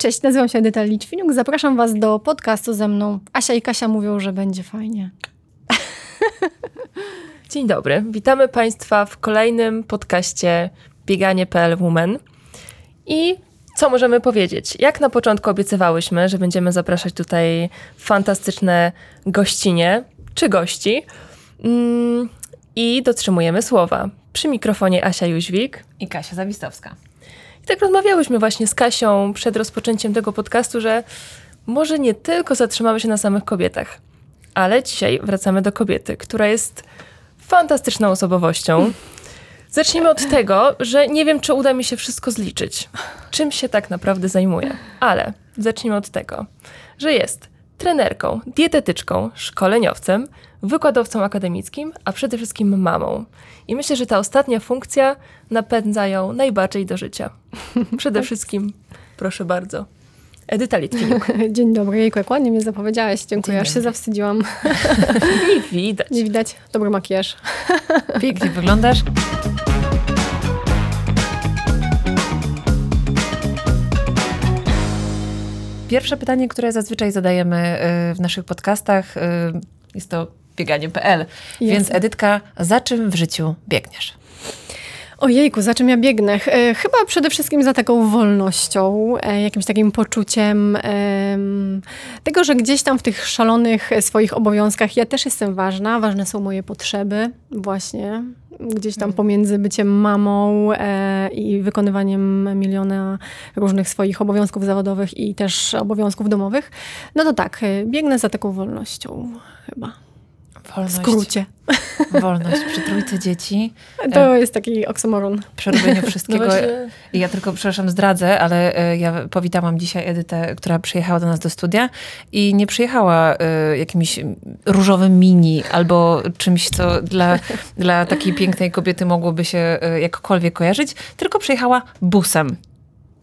Cześć, nazywam się Edyta Litwiniuk. Zapraszam Was do podcastu ze mną. Asia i Kasia mówią, że będzie fajnie. Dzień dobry. Witamy Państwa w kolejnym podcaście Bieganie.pl Women. I co możemy powiedzieć? Jak na początku obiecywałyśmy, że będziemy zapraszać tutaj fantastyczne gościnie czy gości. Mm, I dotrzymujemy słowa. Przy mikrofonie Asia Jóźwik i Kasia Zawistowska. I tak rozmawiałyśmy właśnie z Kasią przed rozpoczęciem tego podcastu, że może nie tylko zatrzymamy się na samych kobietach, ale dzisiaj wracamy do kobiety, która jest fantastyczną osobowością. Zacznijmy od tego, że nie wiem, czy uda mi się wszystko zliczyć, czym się tak naprawdę zajmuję, ale zacznijmy od tego, że jest trenerką, dietetyczką, szkoleniowcem, wykładowcą akademickim, a przede wszystkim mamą. I myślę, że ta ostatnia funkcja napędza ją najbardziej do życia. Przede wszystkim, proszę bardzo, Edyta Litwiniuk. Dzień dobry, jejku, jak ładnie mnie zapowiedziałeś. Dziękuję, aż się zawstydziłam. Nie widać. Nie widać. Dobry makijaż. Pięknie wyglądasz. Pierwsze pytanie, które zazwyczaj zadajemy y, w naszych podcastach, y, jest to bieganie.pl. Więc Edytka, za czym w życiu biegniesz? Ojejku, za czym ja biegnę? E, chyba przede wszystkim za taką wolnością, e, jakimś takim poczuciem tego, że gdzieś tam w tych szalonych swoich obowiązkach ja też jestem ważna, ważne są moje potrzeby właśnie, gdzieś tam mhm. pomiędzy byciem mamą e, i wykonywaniem miliona różnych swoich obowiązków zawodowych i też obowiązków domowych. No to tak, biegnę za taką wolnością chyba. Wolność. W skrócie. Wolność przy trójce dzieci. To jest taki oksymoron. Przy robieniu wszystkiego. No ja tylko, przepraszam, zdradzę, ale e, ja powitałam dzisiaj Edytę, która przyjechała do nas do studia i nie przyjechała y, jakimś różowym mini albo czymś, co dla, dla takiej pięknej kobiety mogłoby się jakkolwiek kojarzyć, tylko przyjechała busem.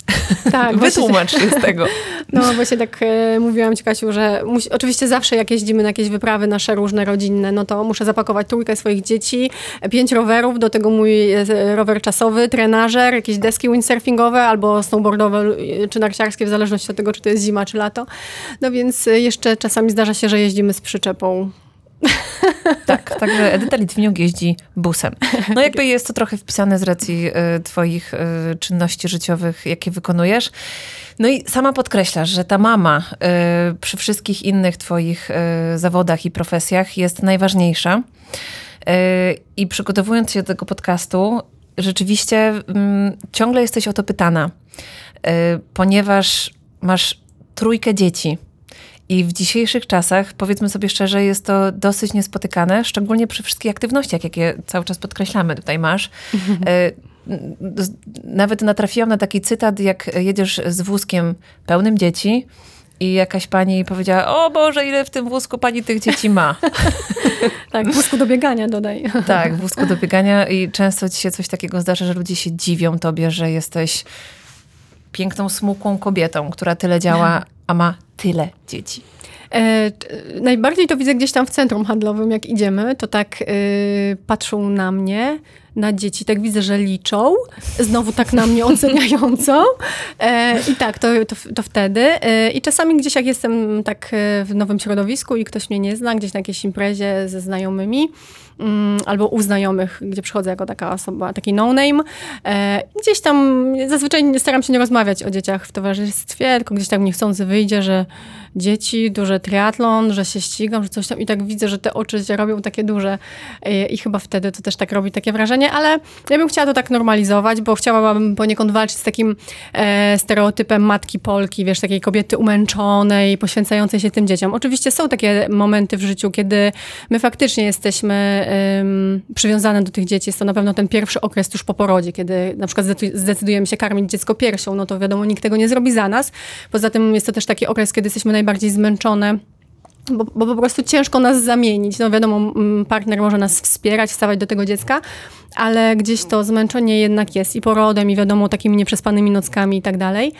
Tak, Wytłumacz się z tego. No właśnie tak e, mówiłam Ci Kasiu, że musi, oczywiście zawsze jak jeździmy na jakieś wyprawy nasze różne, rodzinne, no to muszę zapakować trójkę swoich dzieci, pięć rowerów, do tego mój e, rower czasowy, trenażer, jakieś deski windsurfingowe albo snowboardowe e, czy narciarskie, w zależności od tego, czy to jest zima, czy lato. No więc jeszcze czasami zdarza się, że jeździmy z przyczepą tak, także Edyta Litwiniuk jeździ busem. No jakby jest to trochę wpisane z racji y, twoich y, czynności życiowych, jakie wykonujesz. No i sama podkreślasz, że ta mama y, przy wszystkich innych twoich zawodach i profesjach jest najważniejsza. I przygotowując się do tego podcastu, rzeczywiście mm, ciągle jesteś o to pytana, ponieważ masz trójkę dzieci. I w dzisiejszych czasach, powiedzmy sobie szczerze, jest to dosyć niespotykane, szczególnie przy wszystkich aktywnościach, jakie cały czas podkreślamy, tutaj masz. E, nawet natrafiłam na taki cytat, jak jedziesz z wózkiem pełnym dzieci i jakaś pani powiedziała, o Boże, ile w tym wózku pani tych dzieci ma. tak, wózku do biegania dodaj. tak, wózku do biegania i często ci się coś takiego zdarza, że ludzie się dziwią tobie, że jesteś piękną, smukłą kobietą, która tyle działa, a ma tyle dzieci. E, najbardziej to widzę gdzieś tam w centrum handlowym, jak idziemy, to tak e, patrzą na mnie, na dzieci, tak widzę, że liczą, znowu tak na mnie oceniająco e, i tak, to, to, to wtedy. E, I czasami gdzieś jak jestem tak e, w nowym środowisku i ktoś mnie nie zna, gdzieś na jakiejś imprezie ze znajomymi, Mm, albo u znajomych, gdzie przychodzę jako taka osoba, taki no-name. E, gdzieś tam zazwyczaj staram się nie rozmawiać o dzieciach w towarzystwie, tylko gdzieś tak niechcący wyjdzie, że dzieci, duży triatlon, że się ścigam, że coś tam i tak widzę, że te oczy się robią takie duże e, i chyba wtedy to też tak robi takie wrażenie, ale ja bym chciała to tak normalizować, bo chciałabym poniekąd walczyć z takim e, stereotypem matki Polki, wiesz, takiej kobiety umęczonej, poświęcającej się tym dzieciom. Oczywiście są takie momenty w życiu, kiedy my faktycznie jesteśmy przywiązane do tych dzieci. Jest to na pewno ten pierwszy okres tuż po porodzie, kiedy na przykład zdecydujemy się karmić dziecko piersią, no to wiadomo, nikt tego nie zrobi za nas. Poza tym jest to też taki okres, kiedy jesteśmy najbardziej zmęczone bo, bo, po prostu ciężko nas zamienić. No wiadomo, partner może nas wspierać, wstawać do tego dziecka, ale gdzieś to zmęczenie jednak jest i porodem, i wiadomo, takimi nieprzespanymi nockami i tak dalej.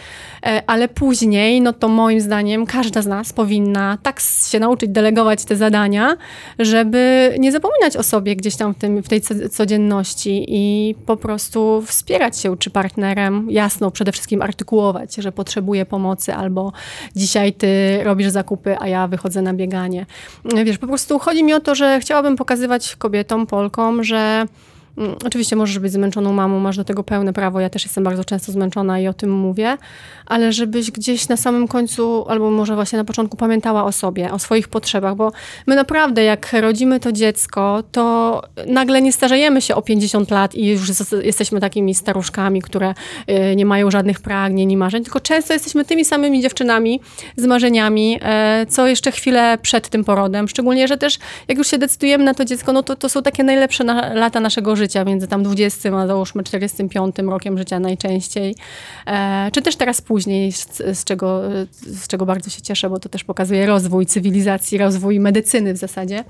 E, ale później, no to moim zdaniem każda z nas powinna tak się nauczyć delegować te zadania, żeby nie zapominać o sobie gdzieś tam w, tym, w tej codzienności i po prostu wspierać się czy partnerem, jasno, przede wszystkim artykułować, że potrzebuje pomocy albo dzisiaj ty robisz zakupy, a ja wychodzę na bieganie. Wiesz, po prostu chodzi mi o to, że chciałabym pokazywać kobietom, Polkom, że oczywiście możesz być zmęczoną mamą, masz do tego pełne prawo. Ja też jestem bardzo często zmęczona i o tym mówię, ale żebyś gdzieś na samym końcu, albo może właśnie na początku pamiętała o sobie, o swoich potrzebach, bo my naprawdę, jak rodzimy to dziecko, to nagle nie starzejemy się o 50 lat i już jesteśmy takimi staruszkami, które y, nie mają żadnych pragnień i marzeń, tylko często jesteśmy tymi samymi dziewczynami z marzeniami, e, co jeszcze chwilę przed tym porodem. Szczególnie, że też jak już się decydujemy na to dziecko, no to, to są takie najlepsze na, lata naszego życia życia, między tam 20 a załóżmy 45 rokiem życia najczęściej, e, czy też teraz później, z, z, czego, z czego bardzo się cieszę, bo to też pokazuje rozwój cywilizacji, rozwój medycyny w zasadzie,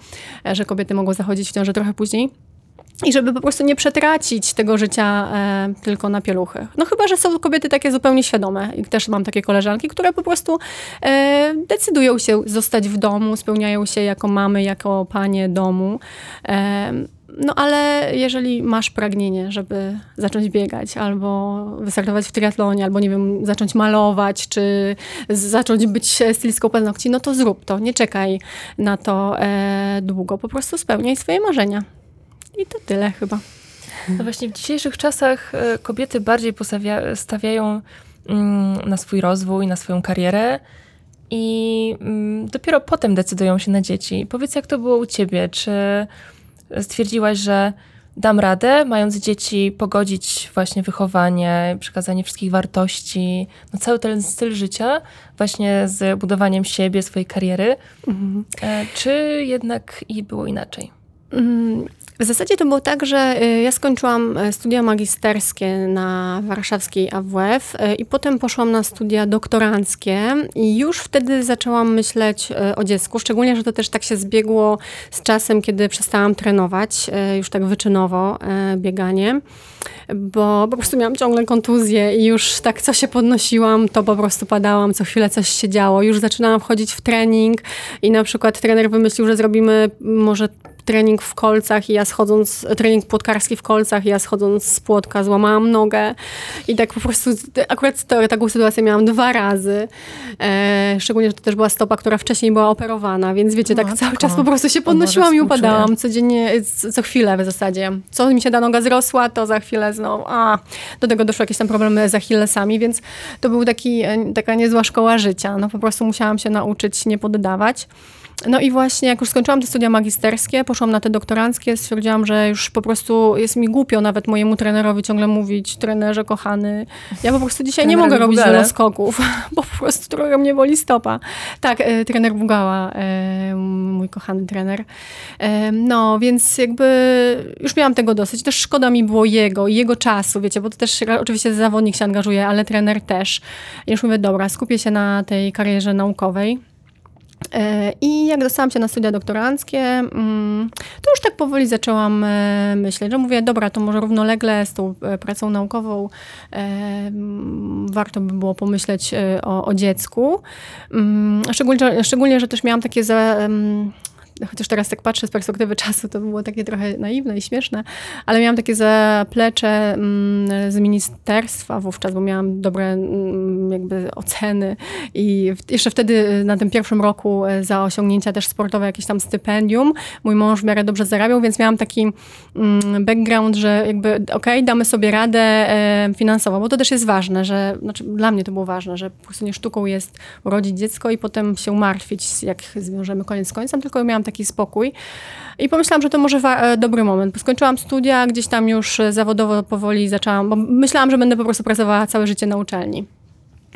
e, że kobiety mogą zachodzić w ciąży trochę później. I żeby po prostu nie przetracić tego życia e, tylko na pieluchy. No chyba, że są kobiety takie zupełnie świadome. I też mam takie koleżanki, które po prostu e, decydują się zostać w domu, spełniają się jako mamy, jako panie domu. E, no ale jeżeli masz pragnienie, żeby zacząć biegać, albo wystartować w triatlonie, albo nie wiem, zacząć malować, czy zacząć być stylistką paznokci, no to zrób to. Nie czekaj na to e, długo. Po prostu spełniaj swoje marzenia. I to tyle chyba. No właśnie w dzisiejszych czasach e, kobiety bardziej stawiają mm, na swój rozwój, na swoją karierę i mm, dopiero potem decydują się na dzieci. Powiedz, jak to było u ciebie? Czy stwierdziłaś, że dam radę, mając dzieci, pogodzić właśnie wychowanie, przekazanie wszystkich wartości, no cały ten styl życia właśnie z budowaniem siebie, swojej kariery, mhm. E, czy jednak i było inaczej? W zasadzie to było tak, że y, ja skończyłam e, studia magisterskie na warszawskiej AWF e, i potem poszłam na studia doktoranckie i już wtedy zaczęłam myśleć o dziecku, szczególnie, że to też tak się zbiegło z czasem, kiedy przestałam trenować, już tak wyczynowo bieganie, bo po prostu miałam ciągle kontuzję i już tak co się podnosiłam, to po prostu padałam, co chwilę coś się działo. Już zaczynałam wchodzić w trening i na przykład trener wymyślił, że zrobimy może trening w kolcach i ja schodząc, trening płotkarski w kolcach i ja schodząc z płotka złamałam nogę i tak po prostu, akurat to, taką sytuację miałam dwa razy, e, szczególnie, że to też była stopa, która wcześniej była operowana, więc wiecie, tak Matko. cały czas po prostu się podnosiłam i upadałam codziennie, co chwilę w zasadzie. Co mi się ta noga zrosła, to za chwilę znowu, a, do tego doszły jakieś tam problemy z Achillesami, więc to był taki, e, taka niezła szkoła życia, no po prostu musiałam się nauczyć nie poddawać. No i właśnie jak już skończyłam te studia magisterskie, poszłam na te doktoranckie, stwierdziłam, że już po prostu jest mi głupio nawet mojemu trenerowi ciągle mówić, trenerze kochany, ja po prostu dzisiaj nie mogę robić wieloskoków, bo po prostu trochę mnie boli stopa. Tak, e, trener Bugała, e, mój kochany trener. E, no, więc jakby już miałam tego dosyć. Też szkoda mi było jego i jego czasu, wiecie, bo to też oczywiście zawodnik się angażuje, ale trener też. I już mówię, dobra, skupię się na tej karierze naukowej. E, I jak dostałam się na studia doktoranckie, mm, to już tak powoli zaczęłam e, myśleć, że mówię, dobra, to może równolegle z tą e, pracą naukową mm, warto by było pomyśleć o, o dziecku. Mm, szczególnie, szczególnie, że też miałam takie za, chociaż teraz tak patrzę z perspektywy czasu, to było takie trochę naiwne i śmieszne, ale miałam takie zaplecze mm, z ministerstwa wówczas, bo miałam dobre mm, jakby oceny i jeszcze wtedy na tym pierwszym roku e, za osiągnięcia też sportowe jakieś tam stypendium. Mój mąż w miarę dobrze zarabiał, więc miałam taki mm, background, że jakby okej, okay, damy sobie radę e, finansowo, bo to też jest ważne, że, znaczy dla mnie to było ważne, że po prostu nie sztuką jest urodzić dziecko i potem się martwić, jak zwiążemy koniec z końcem, tylko miałam taki spokój. I pomyślałam, że to może e, dobry moment. Skończyłam studia, gdzieś tam już e, zawodowo powoli zaczęłam, bo myślałam, że będę po prostu pracowała całe życie na uczelni.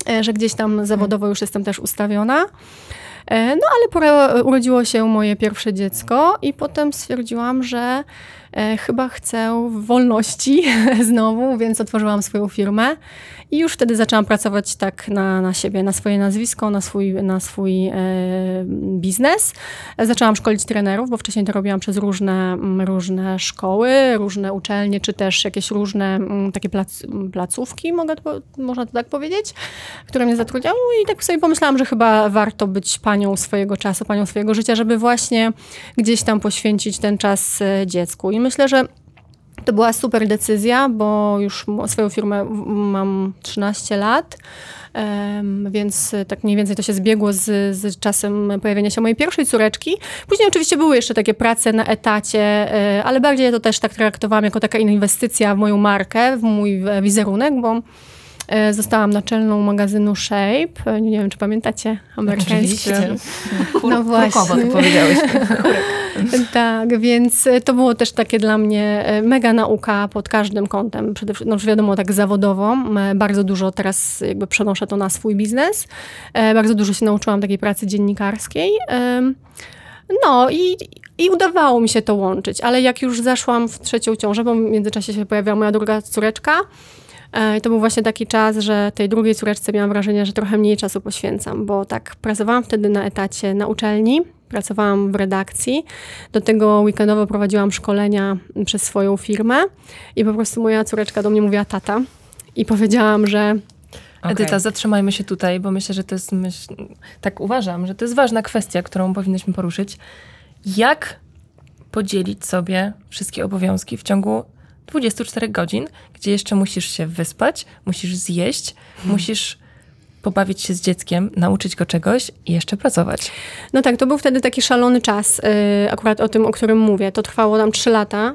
E, że gdzieś tam zawodowo już jestem też ustawiona. No ale urodziło się moje pierwsze dziecko i potem stwierdziłam, że chyba chcę wolności znowu, więc otworzyłam swoją firmę i już wtedy zaczęłam pracować tak na, na siebie, na swoje nazwisko, na swój, na swój e, biznes. Zaczęłam szkolić trenerów, bo wcześniej to robiłam przez różne, mm, różne szkoły, różne uczelnie, czy też jakieś różne mm, takie plac, placówki, mogę można to tak powiedzieć, które mnie zatrudniały i tak sobie pomyślałam, że chyba warto być panią swojego czasu, panią swojego życia, żeby właśnie gdzieś tam poświęcić ten czas e, dziecku. I myślę, że to była super decyzja, bo już swoją firmę mam 13 lat, więc tak mniej więcej to się zbiegło z, z czasem pojawienia się mojej pierwszej córeczki. Później oczywiście były jeszcze takie prace na etacie, e, ale bardziej to też tak traktowałam jako taka inwestycja w moją markę, w mój wizerunek, bo e, Zostałam naczelną magazynu Shape. Nie wiem, czy pamiętacie amerykański. No właśnie. to powiedziałeś. tak, więc e, to było też takie dla mnie e, mega nauka pod każdym kątem. Przede wszystkim, no wiadomo, tak zawodowo. Bardzo dużo teraz jakby przenoszę to na swój biznes. E, bardzo dużo się nauczyłam takiej pracy dziennikarskiej. No i, i udawało mi się to łączyć, ale jak już zaszłam w trzecią ciążę, bo w międzyczasie się pojawiła moja druga córeczka, i to był właśnie taki czas, że tej drugiej córeczce miałam wrażenie, że trochę mniej czasu poświęcam, bo tak pracowałam wtedy na etacie na uczelni, pracowałam w redakcji. Do tego weekendowo prowadziłam szkolenia przez swoją firmę i po prostu moja córeczka do mnie mówiła tata i powiedziałam, że Okay. Edyta, zatrzymajmy się tutaj, bo myślę, że to jest, myśl, tak uważam, że to jest ważna kwestia, którą powinnyśmy poruszyć. Jak podzielić sobie wszystkie obowiązki w ciągu 24 godzin, gdzie jeszcze musisz się wyspać, musisz zjeść, hmm. musisz pobawić się z dzieckiem, nauczyć go czegoś i jeszcze pracować. No tak, to był wtedy taki szalony czas, yy, akurat o tym, o którym mówię. To trwało nam 3 lata,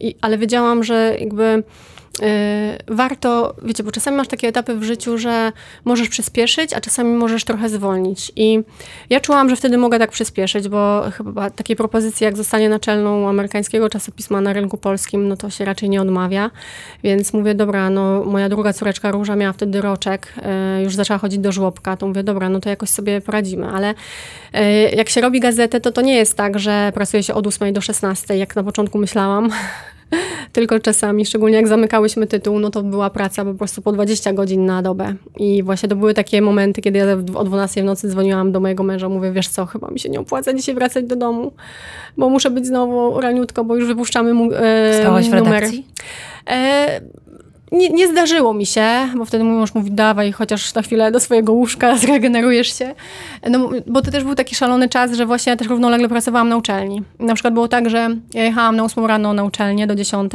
yy, ale wiedziałam, że jakby warto, wiecie, bo czasami masz takie etapy w życiu, że możesz przyspieszyć, a czasami możesz trochę zwolnić. I ja czułam, że wtedy mogę tak przyspieszyć, bo chyba takiej propozycji jak zostanie naczelną amerykańskiego czasopisma na rynku polskim, no to się raczej nie odmawia. Więc mówię, dobra, no moja druga córeczka Róża miała wtedy roczek, y, już zaczęła chodzić do żłobka, to mówię, dobra, no to jakoś sobie poradzimy. Ale y, jak się robi gazetę, to to nie jest tak, że pracuje się od 8 do 16, jak na początku myślałam, tylko czasami, szczególnie jak zamykałyśmy tytuł, no to była praca po prostu po 20 godzin na dobę. I właśnie to były takie momenty, kiedy ja o 12 w nocy dzwoniłam do mojego męża, mówię, wiesz co, chyba mi się nie opłaca dzisiaj wracać do domu, bo muszę być znowu raniutko, bo już wypuszczamy mu, e, Stałaś w redakcji? E, nie, nie, zdarzyło mi się, bo wtedy mój mąż mówi, dawaj chociaż na chwilę do swojego łóżka, zregenerujesz się. No, bo to też był taki szalony czas, że właśnie ja też równolegle pracowałam na uczelni. Na przykład było tak, że ja jechałam na 8 rano na uczelnię do 10,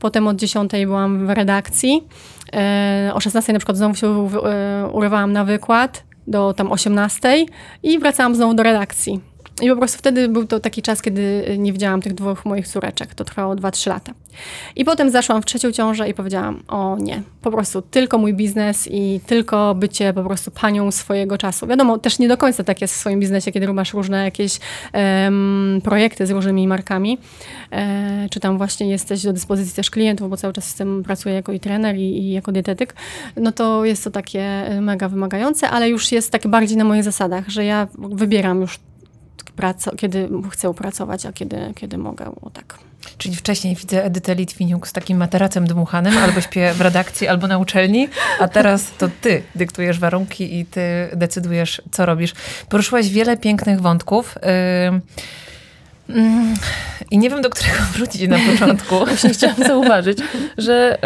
potem od 10 byłam w redakcji, e, o 16 na przykład znowu się e, urywałam na wykład do tam 18 i wracałam znowu do redakcji. I po prostu wtedy był to taki czas, kiedy nie widziałam tych dwóch moich córeczek. To trwało 2-3 lata. I potem zaszłam w trzecią ciążę i powiedziałam, o nie, po prostu tylko mój biznes i tylko bycie po prostu panią swojego czasu. Wiadomo, też nie do końca tak jest w swoim biznesie, kiedy masz różne jakieś um, projekty z różnymi markami, e, czy tam właśnie jesteś do dyspozycji też klientów, bo cały czas z tym pracuję jako i trener i, i jako dietetyk, no to jest to takie mega wymagające, ale już jest takie bardziej na moich zasadach, że ja wybieram już kiedy chcę pracować, a kiedy, kiedy mogę, o tak. Czyli wcześniej widzę Edytę Litwiniuk z takim materacem dmuchanym, albo śpię w redakcji, albo na uczelni, a teraz to ty dyktujesz warunki i ty decydujesz, co robisz. Poruszyłaś wiele pięknych wątków. Yy, i nie wiem, do którego wrócić na początku. Właśnie chciałam zauważyć, że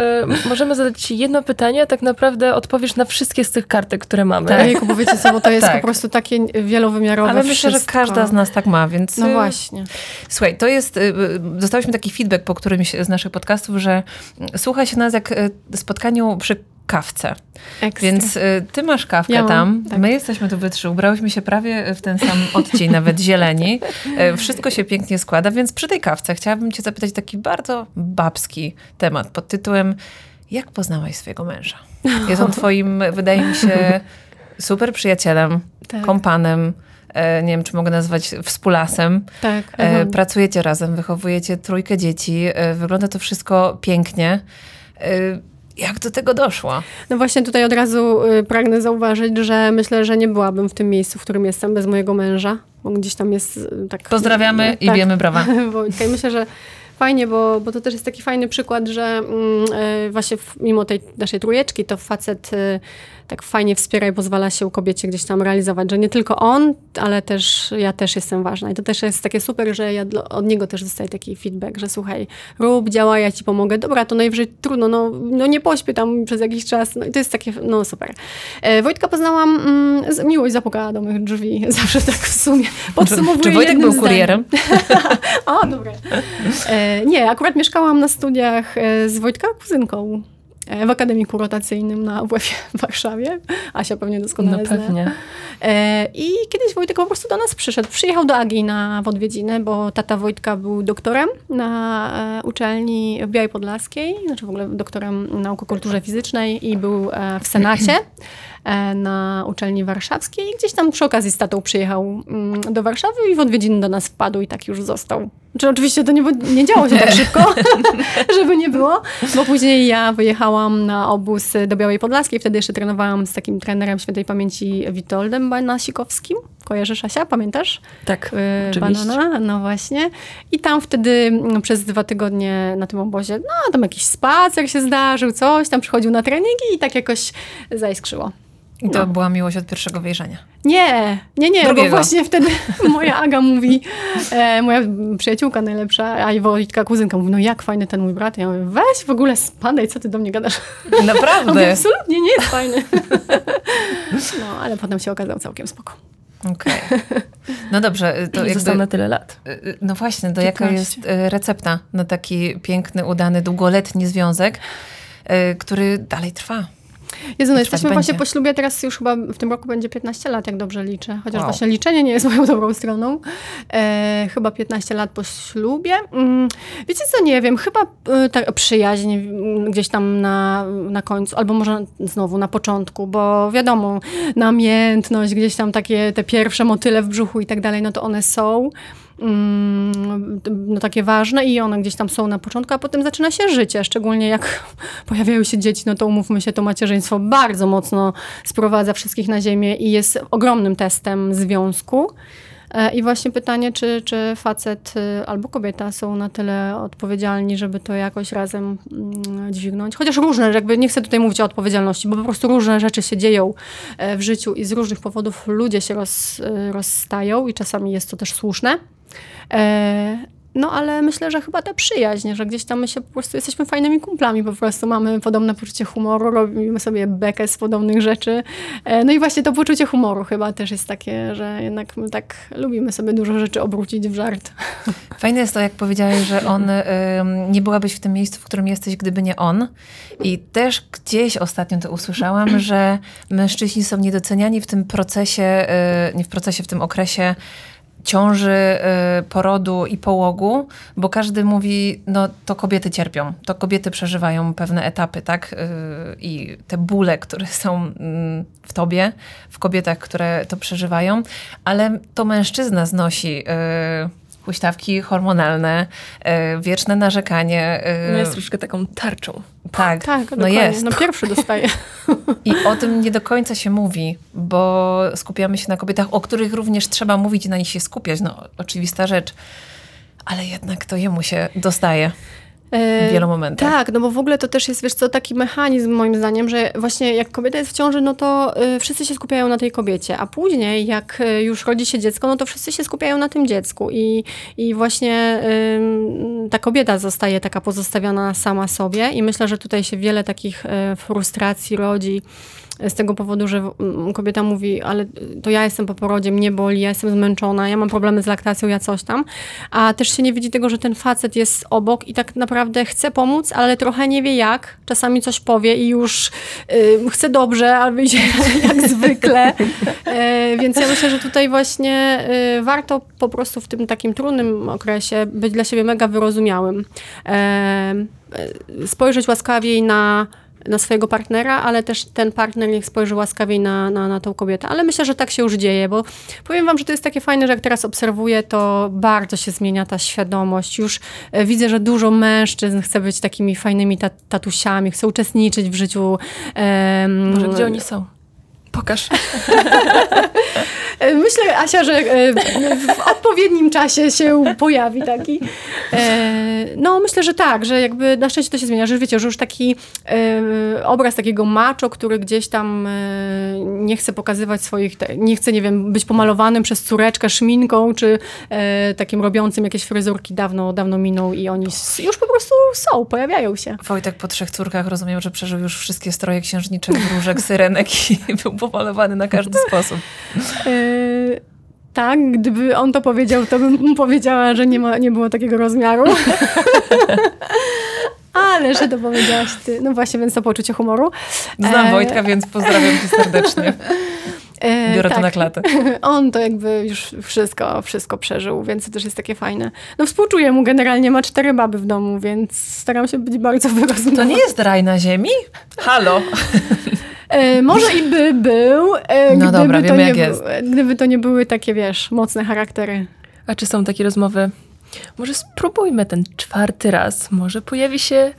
y, możemy zadać ci jedno pytanie, a tak naprawdę odpowiesz na wszystkie z tych kartek, które mamy. Tak, Jejku, bo wiecie bo to jest tak. po prostu takie wielowymiarowe Ale myślę, wszystko. że każda z nas tak ma, więc... No y, właśnie. Słuchaj, to jest... Y, dostałyśmy taki feedback po którymś z naszych podcastów, że słucha się nas jak spotkaniu przy kawce. Ekstra. Więc y, ty masz kawkę ja tam, tak. my jesteśmy tu wytrzy, ubrałyśmy się prawie w ten sam odcień, nawet zieleni. Y, wszystko się pięknie składa, więc przy tej kawce chciałabym cię zapytać taki bardzo babski temat pod tytułem jak poznałaś swojego męża? Jest on twoim, wydaje mi się, super przyjacielem, tak. kompanem, e, nie wiem, czy mogę nazwać współlasem. Tak. E, pracujecie razem, wychowujecie trójkę dzieci, wygląda to wszystko pięknie. Jak do tego doszło? No właśnie tutaj od razu y, pragnę zauważyć, że myślę, że nie byłabym w tym miejscu, w którym jestem bez mojego męża, bo gdzieś tam jest y, tak... Pozdrawiamy i tak, bijemy brawa. Bo myślę, że fajnie, bo, bo to też jest taki fajny przykład, że mm, właśnie w, mimo tej naszej trójeczki, to facet e, tak fajnie wspiera i pozwala się kobiecie gdzieś tam realizować, że nie tylko on, ale też ja też jestem ważna. I to też jest takie super, że ja od niego też dostaję taki feedback, że słuchaj, rób, działa, ja ci pomogę. Dobra, to najwyżej trudno, no, no nie pośpię tam przez jakiś czas. No i to jest takie, no super. E, Wojtka poznałam, mm, z- miłość zapukała do moich drzwi. Zawsze tak w sumie podsumowuję Czy Wojtek był kurierem? O, dobra. E, nie, akurat mieszkałam na studiach e, z Wojtka kuzynką w Akademiku Rotacyjnym na WF w Warszawie. Asia pewnie doskonale No zna. pewnie. E, I kiedyś Wojtek po prostu do nas przyszedł. Przyjechał do Agi na w odwiedziny, bo tata Wojtka był doktorem na e, uczelni w Białej Podlaskiej, znaczy w ogóle doktorem nauk o kulturze fizycznej i był e, w Senacie e, na uczelni warszawskiej. I gdzieś tam przy okazji z tatą przyjechał mm, do Warszawy i w odwiedziny do nas wpadł i tak już został. Znaczy oczywiście to nie, nie działo się tak szybko, żeby nie było, bo później ja wyjechałam na obóz do Białej Podlaskiej. Wtedy jeszcze trenowałam z takim trenerem świętej pamięci Witoldem Banasikowskim. Kojarzysz Asia, pamiętasz? Tak, Y, oczywiście. Banana, no właśnie. I tam wtedy mm, przez dwa tygodnie na tym obozie, no tam jakiś spacer się zdarzył, coś, tam przychodził na treningi i tak jakoś zaiskrzyło. I to No. była miłość od pierwszego wejrzenia. Nie, nie, nie, bo Drugiego. właśnie wtedy moja Aga mówi, e, moja przyjaciółka najlepsza, a i Wojtka, kuzynka mówi, no jak fajny ten mój brat. Ja mówię, weź w ogóle spadaj, co ty do mnie gadasz? Ja mówię, Naprawdę? absolutnie nie jest fajny. No, ale potem się okazał całkiem spoko. Okej. No dobrze, y, to To jakby... Został na tyle lat. Y, y, No właśnie, to jaka 15. jest y, recepta na taki piękny, udany, długoletni związek, który dalej trwa? Jezu, no jesteśmy właśnie będzie. po ślubie, teraz już chyba w tym roku będzie 15 lat, jak dobrze liczę. Chociaż Wow. właśnie liczenie nie jest moją dobrą stroną. E, chyba 15 lat po ślubie. Mm, wiecie co, nie wiem, chyba e, ta przyjaźń gdzieś tam na, na końcu, albo może znowu na początku, bo wiadomo, namiętność, gdzieś tam takie te pierwsze motyle w brzuchu i tak dalej, no to one są. Mm, no takie ważne i one gdzieś tam są na początku, a potem zaczyna się życie, szczególnie jak pojawiają się dzieci, no to umówmy się, to macierzyństwo bardzo mocno sprowadza wszystkich na ziemię i jest ogromnym testem związku. E, I właśnie pytanie, czy, czy facet y, albo kobieta są na tyle odpowiedzialni, żeby to jakoś razem mm, dźwignąć. Chociaż różne, jakby nie chcę tutaj mówić o odpowiedzialności, bo po prostu różne rzeczy się dzieją e, w życiu i z różnych powodów ludzie się roz, y, rozstają i czasami jest to też słuszne. E, No ale myślę, że chyba ta przyjaźń, że gdzieś tam my się po prostu jesteśmy fajnymi kumplami, po prostu mamy podobne poczucie humoru, robimy sobie bekę z podobnych rzeczy. E, No i właśnie to poczucie humoru chyba też jest takie, że jednak my tak lubimy sobie dużo rzeczy obrócić w żart. Fajne jest to, jak powiedziałeś, że on, ym, nie byłabyś w tym miejscu, w którym jesteś, gdyby nie on. I też gdzieś ostatnio to usłyszałam, że mężczyźni są niedoceniani w tym procesie, y, nie w procesie, w tym okresie ciąży, y, porodu i połogu, bo każdy mówi, no to kobiety cierpią, to kobiety przeżywają pewne etapy, tak? Y, I te bóle, które są mm, w tobie, w kobietach, które to przeżywają, ale to mężczyzna znosi y, huśtawki hormonalne, y, wieczne narzekanie. y, No jest troszkę taką tarczą. tak, Tak, no dokładnie. jest. No pierwszy dostaje. I o tym nie do końca się mówi, bo skupiamy się na kobietach, o których również trzeba mówić i na nich się skupiać. No, oczywista rzecz. Ale jednak to jemu się dostaje w wielu momentach. Tak, no bo w ogóle to też jest, wiesz co, taki mechanizm moim zdaniem, że właśnie jak kobieta jest w ciąży, no to y, wszyscy się skupiają na tej kobiecie, a później jak y, już rodzi się dziecko, no to wszyscy się skupiają na tym dziecku i, i właśnie ym, ta kobieta zostaje taka pozostawiona sama sobie i myślę, że tutaj się wiele takich y, frustracji rodzi z tego powodu, że mm, kobieta mówi, ale to ja jestem po porodzie, mnie boli, ja jestem zmęczona, ja mam problemy z laktacją, ja coś tam, a też się nie widzi tego, że ten facet jest obok i tak naprawdę chce pomóc, ale trochę nie wie jak, czasami coś powie i już y, chce dobrze, ale wyjdzie jak zwykle, e, więc ja myślę, że tutaj właśnie y, warto po prostu w tym takim trudnym okresie być dla siebie mega wyrozumiałym, e, e, spojrzeć łaskawiej na na swojego partnera, ale też ten partner niech spojrzy łaskawiej na, na, na tą kobietę. Ale myślę, że tak się już dzieje, bo powiem wam, że to jest takie fajne, że jak teraz obserwuję, to bardzo się zmienia ta świadomość. Już e, widzę, że dużo mężczyzn chce być takimi fajnymi tat tatusiami, chce uczestniczyć w życiu. Może gdzie oni są? Pokaż. Myślę, Asia, że e, w odpowiednim czasie się pojawi taki. E, No, myślę, że tak, że jakby na szczęście to się zmienia, że wiecie, że już taki e, obraz takiego macho, który gdzieś tam nie chce pokazywać swoich, nie chce, nie wiem, być pomalowanym przez córeczkę szminką, czy takim robiącym jakieś fryzurki dawno, dawno minął i oni już po prostu są, pojawiają się. Wojtek po trzech córkach rozumiem, że przeżył już wszystkie stroje księżniczych, wróżek, syrenek i był pomalowany na każdy sposób. E, tak, gdyby on to powiedział, to bym mu powiedziała, że nie, ma, nie było takiego rozmiaru. Ale że to powiedziałaś ty. No właśnie, więc to poczucie humoru. Znam E, Wojtka, więc pozdrawiam cię serdecznie. e, Biorę to tak. na klatę. On to jakby już wszystko, wszystko przeżył, więc to też jest takie fajne. No współczuję mu, generalnie ma cztery baby w domu, więc staram się być bardzo wyrozumiała. To nie jest raj na ziemi? Halo. E, może i by był, e, No gdyby, dobra, to wiemy, nie jak był- jest. gdyby to nie były takie, wiesz, mocne charaktery. A czy są takie rozmowy? Może spróbujmy ten czwarty raz. Może pojawi się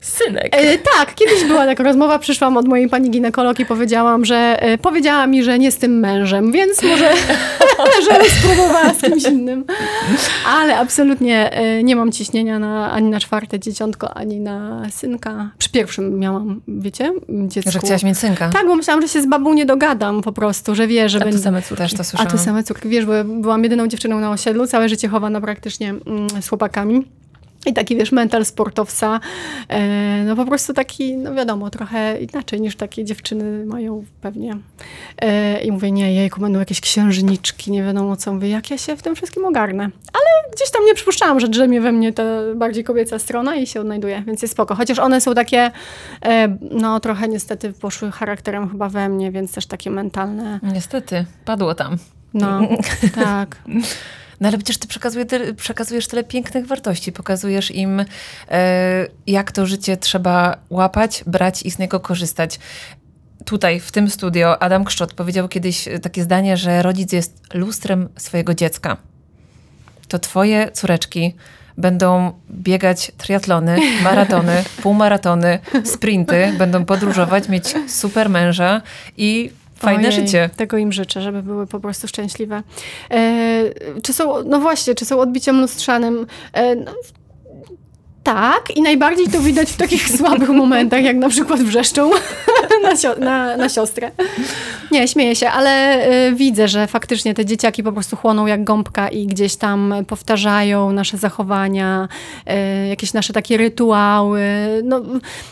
synek. E, tak, kiedyś była taka rozmowa, przyszłam od mojej pani ginekolog i powiedziałam, że e, powiedziała mi, że nie z tym mężem, więc może żebym spróbowała z kimś innym. Ale absolutnie e, nie mam ciśnienia na, ani na czwarte dzieciątko, ani na synka. Przy pierwszym miałam, wiecie, dziecko. Że chciałaś mieć synka. Tak, bo myślałam, że się z babą nie dogadam po prostu, że wie, że A to będzie... same córki. Też to A słyszałam. to same córki, wiesz, bo byłam jedyną dziewczyną na osiedlu, całe życie chowana praktycznie mm, z chłopakami. I taki, wiesz, mental sportowca, e, no po prostu taki, no wiadomo, trochę inaczej niż takie dziewczyny mają pewnie. E, I mówię, nie, jejku, będą jakieś księżniczki, nie wiadomo co. Mówię, jak ja się w tym wszystkim ogarnę. Ale gdzieś tam nie przypuszczałam, że drzemie we mnie ta bardziej kobieca strona i się odnajduje, więc jest spoko. Chociaż one są takie, e, no trochę niestety poszły charakterem chyba we mnie, więc też takie mentalne. Niestety, padło tam. No, tak. No ale przecież ty przekazuje, ty przekazujesz tyle pięknych wartości, pokazujesz im, e, jak to życie trzeba łapać, brać i z niego korzystać. Tutaj, w tym studio, Adam Kszczot powiedział kiedyś takie zdanie, że rodzic jest lustrem swojego dziecka. To twoje córeczki będą biegać triatlony, maratony, półmaratony, sprinty, będą podróżować, mieć super męża i fajne Ojej, życie. Tego im życzę, żeby były po prostu szczęśliwe. E, czy są, no właśnie, czy są odbiciem lustrzanym? E, no, tak, i najbardziej to widać w takich słabych momentach, jak na przykład wrzeszczą na, sio- na, na siostrę. Nie, śmieję się, ale e, widzę, że faktycznie te dzieciaki po prostu chłoną jak gąbka i gdzieś tam powtarzają nasze zachowania, e, jakieś nasze takie rytuały. No,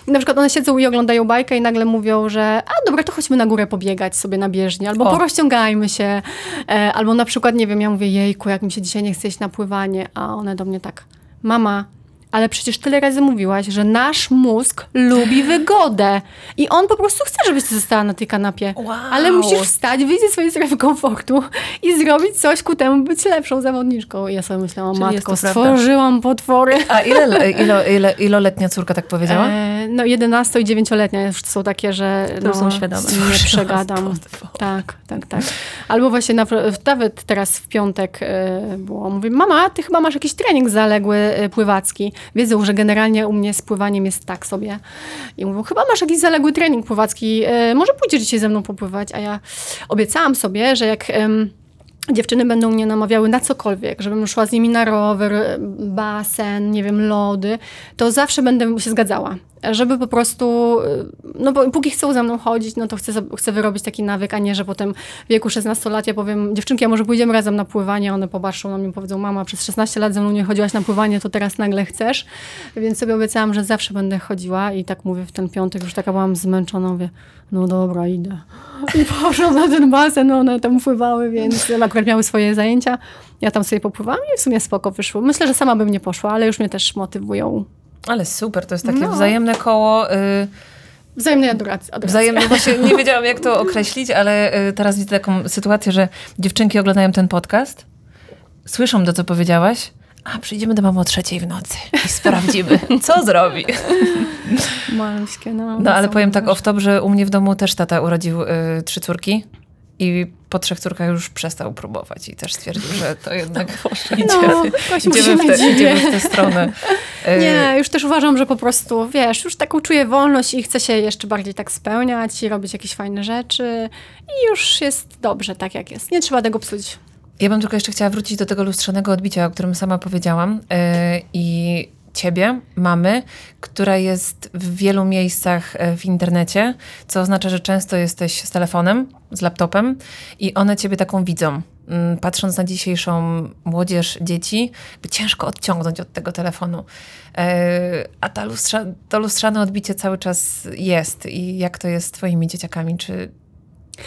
na przykład one siedzą i oglądają bajkę i nagle mówią, że a dobra, to chodźmy na górę pobiegać sobie na bieżni, albo O. porozciągajmy się, e, albo na przykład, nie wiem, ja mówię, jejku, jak mi się dzisiaj nie chce iść na pływanie, a one do mnie tak, mama, ale przecież tyle razy mówiłaś, że nasz mózg lubi wygodę. I on po prostu chce, żebyś ty została na tej kanapie. Wow. Ale musisz wstać, wyjść ze swojej strefy komfortu i zrobić coś ku temu, być lepszą zawodniczką. I ja sobie myślałam, Czyli matko, to prawda. stworzyłam potwory. A ile, ile, ile, iloletnia córka tak powiedziała? E, no 11 i 9-letnia już są takie, że To no, są świadome. nie przegadam. Tak, tak, tak. Albo właśnie na, nawet teraz w piątek e, było, mówię, mama, ty chyba masz jakiś trening zaległy e, pływacki. Wiedzą, że generalnie u mnie z pływaniem jest tak sobie. I mówią, chyba masz jakiś zaległy trening pływacki, e, może pójdziesz dzisiaj ze mną popływać? A ja obiecałam sobie, że jak... Dziewczyny będą mnie namawiały na cokolwiek, żebym szła z nimi na rower, basen, nie wiem, lody, to zawsze będę się zgadzała. Żeby po prostu, no bo póki chcą ze mną chodzić, no to chcę, chcę wyrobić taki nawyk, a nie, że potem w wieku 16 lat ja powiem, dziewczynki, a może pójdziemy razem na pływanie, one popatrzą na mnie powiedzą, mama, przez 16 lat ze mną nie chodziłaś na pływanie, to teraz nagle chcesz. Więc sobie obiecałam, że zawsze będę chodziła i tak mówię w ten piątek, już taka byłam zmęczona, mówię, no dobra, idę. I poszłam na ten basen, one tam pływały, więc akurat miały swoje zajęcia. Ja tam sobie popływałam i w sumie spoko wyszło. Myślę, że sama bym nie poszła, ale już mnie też motywują. Ale super, to jest takie No. wzajemne koło. Y, Wzajemnej adoracji. adoracji. wzajemne, właśnie nie wiedziałam jak to określić, ale y, teraz widzę taką sytuację, że dziewczynki oglądają ten podcast, słyszą to, co powiedziałaś, a przyjdziemy do mamy o trzeciej w nocy i sprawdzimy, co zrobi. Malskie, no. No ale powiem tak off top, że u mnie w domu też tata urodził y, trzy córki I po trzech córkach już przestał próbować i też stwierdził, że to jednak No, idziemy, Kasiu, idziemy, w te, idziemy w tę stronę. Nie, już też uważam, że po prostu, wiesz, już taką czuję wolność i chcę się jeszcze bardziej tak spełniać i robić jakieś fajne rzeczy i już jest dobrze tak, jak jest. Nie trzeba tego psuć. Ja bym tylko jeszcze chciała wrócić do tego lustrzanego odbicia, o którym sama powiedziałam. E, I ciebie, mamy, która jest w wielu miejscach e, w internecie, co oznacza, że często jesteś z telefonem, z laptopem i one ciebie taką widzą. Mm, Patrząc na dzisiejszą młodzież, dzieci, by ciężko odciągnąć od tego telefonu. E, A ta lustrza, to lustrzane odbicie cały czas jest. I jak to jest z twoimi dzieciakami? Czy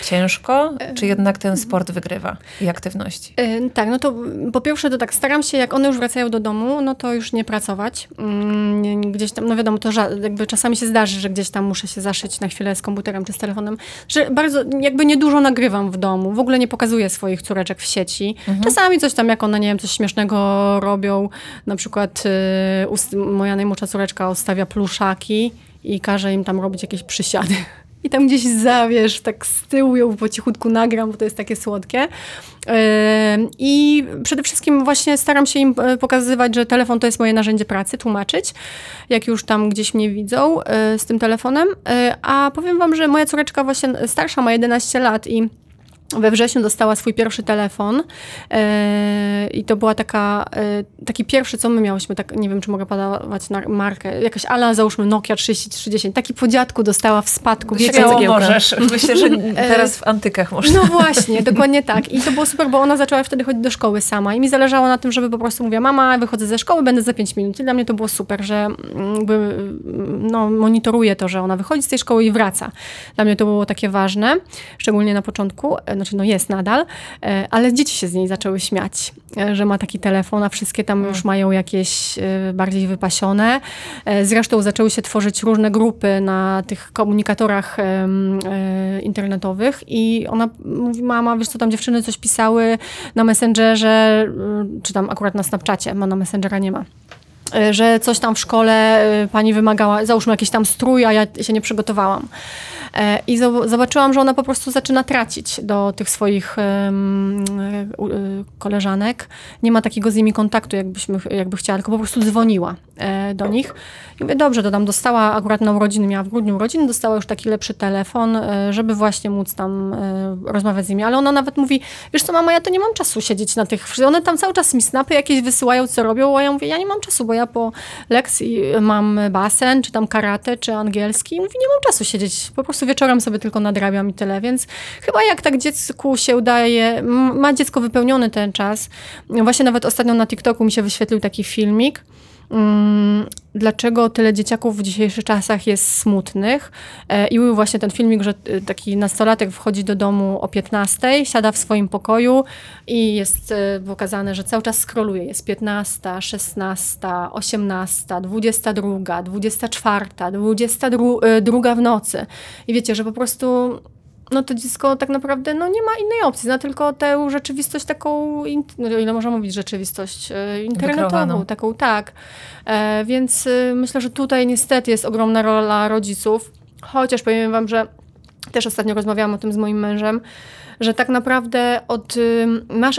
ciężko, czy jednak ten sport wygrywa i aktywności? Tak, no to po pierwsze to tak staram się, jak one już wracają do domu, no to już nie pracować. Mm, Gdzieś tam, no wiadomo, to jakby czasami się zdarzy, że gdzieś tam muszę się zaszyć na chwilę z komputerem czy z telefonem, że bardzo, jakby niedużo nagrywam w domu, w ogóle nie pokazuję swoich córeczek w sieci. Czasami coś tam, jak one, nie wiem, coś śmiesznego robią, na przykład ust- moja najmłodsza córeczka odstawia pluszaki i każe im tam robić jakieś przysiady. I tam gdzieś zawiesz, tak z tyłu ją po cichutku nagram, bo to jest takie słodkie. I przede wszystkim właśnie staram się im e, pokazywać, że telefon to jest moje narzędzie pracy, tłumaczyć, jak już tam gdzieś mnie widzą e, z tym telefonem. E, A powiem wam, że moja córeczka właśnie starsza ma 11 lat i we wrześniu dostała swój pierwszy telefon e, i to była taka, e, taki pierwszy, co my miałyśmy, tak, nie wiem, czy mogę podawać na markę, jakaś ala, załóżmy Nokia 3310, taki po dziadku dostała w spadku, wiecie, Śmiało możesz. Myślę, że teraz w antykach można. no właśnie, dokładnie tak. I to było super, bo ona zaczęła wtedy chodzić do szkoły sama i mi zależało na tym, żeby po prostu mówiła, mama, wychodzę ze szkoły, będę za 5 minut. I dla mnie to było super, że mm, jakby, mm, no, monitoruję to, że ona wychodzi z tej szkoły i wraca. Dla mnie to było takie ważne, szczególnie na początku, e, znaczy no jest nadal, e, ale dzieci się z niej zaczęły śmiać, e, że ma taki telefon, a wszystkie tam już mają jakieś e, bardziej wypasione. Zresztą zaczęły się tworzyć różne grupy na tych komunikatorach internetowych i ona mówi, mama, wiesz co, tam dziewczyny coś pisały na Messengerze, czy tam akurat na Snapchacie, bo na Messengera nie ma. Że coś tam w szkole pani wymagała, załóżmy jakiś tam strój, a ja się nie przygotowałam. E, I zo- zobaczyłam, że ona po prostu zaczyna tracić do tych swoich y, koleżanek. Nie ma takiego z nimi kontaktu, jakbyśmy, jakby chciała, tylko po prostu dzwoniła e, do nich. I mówię, dobrze, to tam dostała akurat na urodziny, miała w grudniu urodziny, dostała już taki lepszy telefon, e, żeby właśnie móc tam e, rozmawiać z nimi. Ale ona nawet mówi, wiesz co mama, ja to nie mam czasu siedzieć na tych, one tam cały czas mi snapy jakieś wysyłają, co robią, a ja mówię, ja nie mam czasu, bo ja po lekcji mam basen, czy tam karate, czy angielski i mówi, nie mam czasu siedzieć, po prostu wieczorem sobie tylko nadrabiam i tyle, więc chyba jak tak dziecku się udaje, ma dziecko wypełniony ten czas, właśnie nawet ostatnio na TikToku mi się wyświetlił taki filmik, dlaczego tyle dzieciaków w dzisiejszych czasach jest smutnych. E, I był właśnie ten filmik, że y, taki nastolatek wchodzi do domu o 15, siada w swoim pokoju i jest e, pokazane, że cały czas skroluje. Jest 15, 16, 18, 22, 24, 22 w nocy. I wiecie, że po prostu no to dziecko tak naprawdę no nie ma innej opcji, zna tylko tę rzeczywistość taką, no ile można mówić rzeczywistość e, internetową, Wykreowaną. taką tak. E, więc e, myślę, że tutaj niestety jest ogromna rola rodziców, chociaż powiem wam, że też ostatnio rozmawiałam o tym z moim mężem, że tak naprawdę od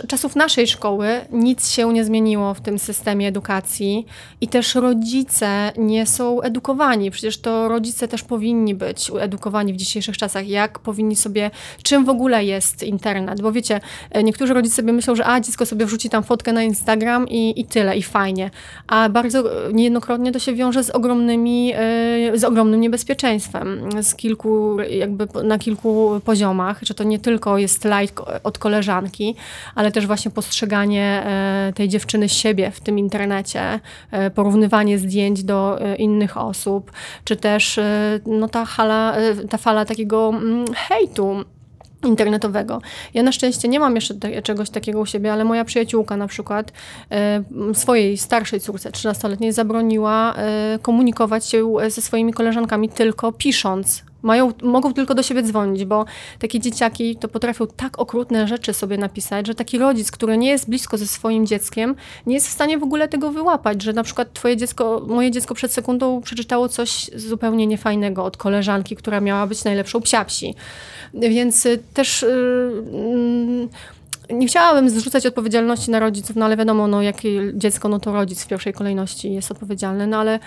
czasów naszej szkoły nic się nie zmieniło w tym systemie edukacji i też rodzice nie są edukowani. Przecież to rodzice też powinni być edukowani w dzisiejszych czasach, jak powinni sobie, czym w ogóle jest internet. Bo wiecie, e, niektórzy rodzice sobie myślą, że a, dziecko sobie wrzuci tam fotkę na Instagram i, i tyle, i fajnie. A bardzo e, niejednokrotnie to się wiąże z ogromnymi, e, z ogromnym niebezpieczeństwem, z kilku, jakby na kilku poziomach, że to nie tylko jest like ko- od koleżanki, ale też właśnie postrzeganie e, tej dziewczyny siebie w tym internecie, e, porównywanie zdjęć do e, innych osób, czy też no, ta, hala, ta fala takiego mm, hejtu internetowego. Ja na szczęście nie mam jeszcze te, czegoś takiego u siebie, ale moja przyjaciółka na przykład m, swojej starszej córce, 13-letniej, zabroniła e, komunikować się ze swoimi koleżankami tylko pisząc Mają, mogą tylko do siebie dzwonić, bo takie dzieciaki to potrafią tak okrutne rzeczy sobie napisać, że taki rodzic, który nie jest blisko ze swoim dzieckiem, nie jest w stanie w ogóle tego wyłapać, że na przykład twoje dziecko, moje dziecko przed sekundą przeczytało coś zupełnie niefajnego od koleżanki, która miała być najlepszą psiapsi. Więc y, też... Yy, nie chciałabym zrzucać odpowiedzialności na rodziców, no ale wiadomo, no jakie dziecko, no to rodzic w pierwszej kolejności jest odpowiedzialny, no ale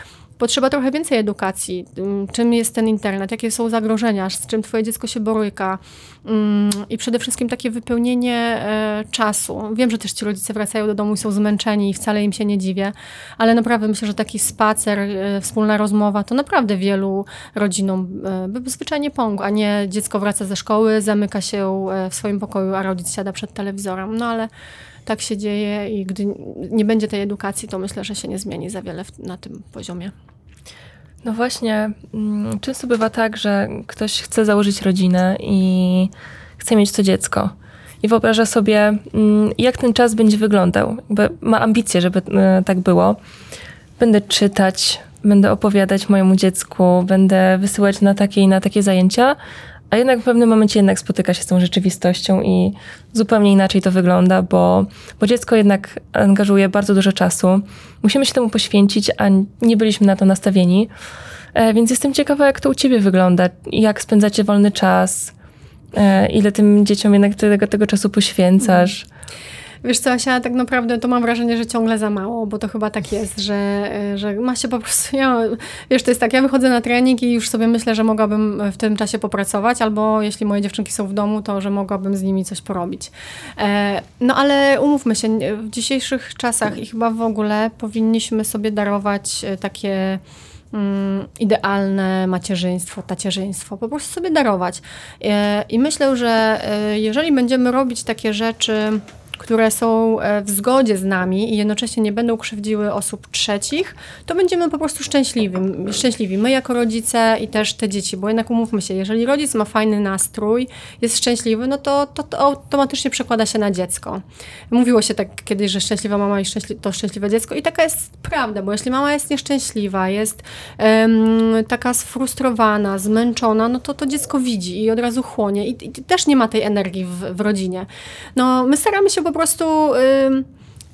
potrzeba trochę więcej edukacji. Czym jest ten internet, jakie są zagrożenia, z czym twoje dziecko się boryka i przede wszystkim takie wypełnienie e, czasu. Wiem, że też ci rodzice wracają do domu i są zmęczeni i wcale im się nie dziwię, ale naprawdę myślę, że taki spacer, e, wspólna rozmowa to naprawdę wielu rodzinom e, by zwyczajnie pomógł, a nie dziecko wraca ze szkoły, zamyka się w swoim pokoju, a rodzic siada przed telewizorem. No ale tak się dzieje i gdy nie będzie tej edukacji, to myślę, że się nie zmieni za wiele na tym poziomie. No właśnie, mm, często bywa tak, że ktoś chce założyć rodzinę i chce mieć to dziecko. I wyobraża sobie, mm, jak ten czas będzie wyglądał. ma ambicje, żeby e, tak było. Będę czytać, będę opowiadać mojemu dziecku, będę wysyłać na takie i na takie zajęcia, a jednak w pewnym momencie jednak spotyka się z tą rzeczywistością i zupełnie inaczej to wygląda, bo, bo dziecko jednak angażuje bardzo dużo czasu. Musimy się temu poświęcić, a nie byliśmy na to nastawieni. E, więc jestem ciekawa, jak to u ciebie wygląda, jak spędzacie wolny czas, e, ile tym dzieciom jednak tego, tego czasu poświęcasz. Wiesz co, Asia, tak naprawdę to mam wrażenie, że ciągle za mało, bo to chyba tak jest, że, e, że ma się po prostu, ja, wiesz, to jest tak, ja wychodzę na trening i już sobie myślę, że mogłabym w tym czasie popracować, albo jeśli moje dziewczynki są w domu, to że mogłabym z nimi coś porobić. E, no ale umówmy się, w dzisiejszych czasach i chyba w ogóle powinniśmy sobie darować e, takie mm, idealne macierzyństwo, tacierzyństwo, po prostu sobie darować. I myślę, że jeżeli będziemy robić takie rzeczy, które są e, w zgodzie z nami i jednocześnie nie będą krzywdziły osób trzecich, to będziemy po prostu szczęśliwi. szczęśliwi. My jako rodzice i też te dzieci, bo jednak umówmy się, jeżeli rodzic ma fajny nastrój, jest szczęśliwy, no to, to, to automatycznie przekłada się na dziecko. Mówiło się tak kiedyś, że szczęśliwa mama i szczęśli to szczęśliwe dziecko i taka jest prawda, bo jeśli mama jest nieszczęśliwa, jest um, taka sfrustrowana, zmęczona, no to to dziecko widzi i od razu chłonie i, i też nie ma tej energii w, w rodzinie. No, my staramy się po prostu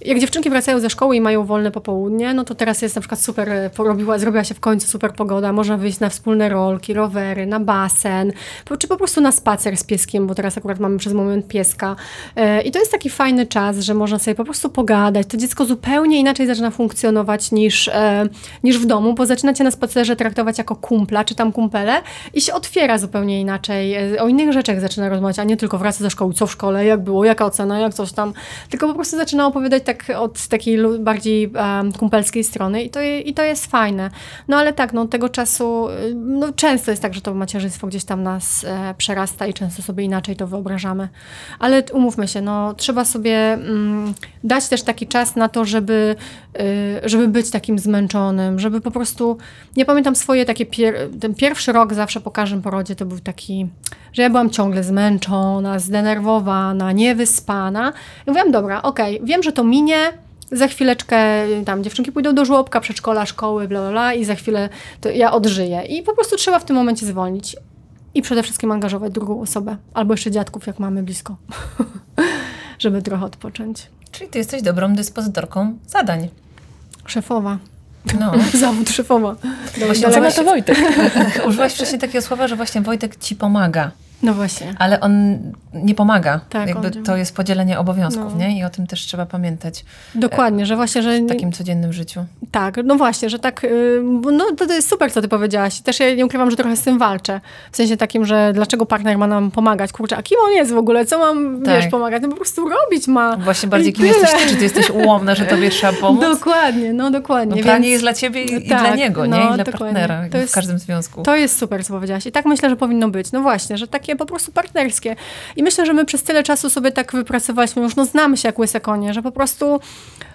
jak dziewczynki wracają ze szkoły i mają wolne popołudnie, no to teraz jest na przykład super, e, porobiła, zrobiła się w końcu super pogoda, można wyjść na wspólne rolki, rowery, na basen, czy po prostu na spacer z pieskiem, bo teraz akurat mamy przez moment pieska. E, I to jest taki fajny czas, że można sobie po prostu pogadać. To dziecko zupełnie inaczej zaczyna funkcjonować niż, e, niż w domu, bo zaczynacie na spacerze traktować jako kumpla, czy tam kumpele i się otwiera zupełnie inaczej. O innych rzeczach zaczyna rozmawiać, a nie tylko wraca do szkoły, co w szkole, jak było, jaka ocena, jak coś tam, tylko po prostu zaczyna opowiadać tak od takiej bardziej um, kumpelskiej strony i to, i to jest fajne. No ale tak, no tego czasu, no często jest tak, że to macierzyństwo gdzieś tam nas e, przerasta i często sobie inaczej to wyobrażamy. Ale umówmy się, no trzeba sobie mm, dać też taki czas na to, żeby, y, żeby być takim zmęczonym, żeby po prostu, nie pamiętam swoje takie, pier ten pierwszy rok zawsze po każdym porodzie to był taki, że ja byłam ciągle zmęczona, zdenerwowana, niewyspana. I mówiłam, dobra, okej, okay, wiem, że to minie, za chwileczkę tam dziewczynki pójdą do żłobka, przedszkola, szkoły, bla, bla, bla i za chwilę to ja odżyję. I po prostu trzeba w tym momencie zwolnić. I przede wszystkim angażować drugą osobę, albo jeszcze dziadków, jak mamy blisko, żeby trochę odpocząć. Czyli ty jesteś dobrą dyspozytorką zadań. Szefowa. No. Zawód szefowa. Właśnie, to Wojtek. Użyłaś wcześniej takiego słowa, że właśnie Wojtek ci pomaga. No właśnie. Ale on nie pomaga. Tak, Jakby to jest podzielenie obowiązków, no. nie? I o tym też trzeba pamiętać. Dokładnie, że właśnie, że... W takim codziennym życiu. Tak, no właśnie, że tak, y, no to, to jest super, co ty powiedziałaś. Też ja nie ukrywam, że trochę z tym walczę. W sensie takim, że dlaczego partner ma nam pomagać? Kurczę, a kim on jest w ogóle? Co mam, tak. wiesz, pomagać? No po prostu robić ma. Właśnie bardziej kim jesteś ty, czy ty jesteś ułomna, że tobie trzeba pomóc? Dokładnie, no dokładnie. No, pranie Więc... jest dla ciebie i, tak, i dla niego, nie? No, I dla dokładnie. partnera, w każdym związku. To jest super, co powiedziałaś. I tak myślę, że powinno być. No właśnie, że takie takie po prostu partnerskie. I myślę, że my przez tyle czasu sobie tak wypracowaliśmy, już no znamy się jak łyse konie, że po prostu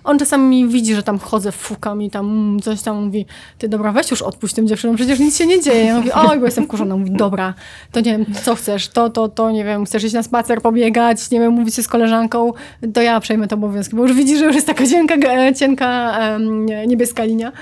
on czasami widzi, że tam chodzę, fukam i tam mm, coś tam mówi, ty dobra, weź już odpuść tym dziewczynom, przecież nic się nie dzieje. Ja mówię, oj, bo jestem wkurzona. Mówi, dobra, to nie wiem, co chcesz, to, to, to, nie wiem, chcesz iść na spacer, pobiegać, nie wiem, mówić się z koleżanką, to ja przejmę to obowiązki, bo już widzi, że już jest taka cienka, cienka niebieska linia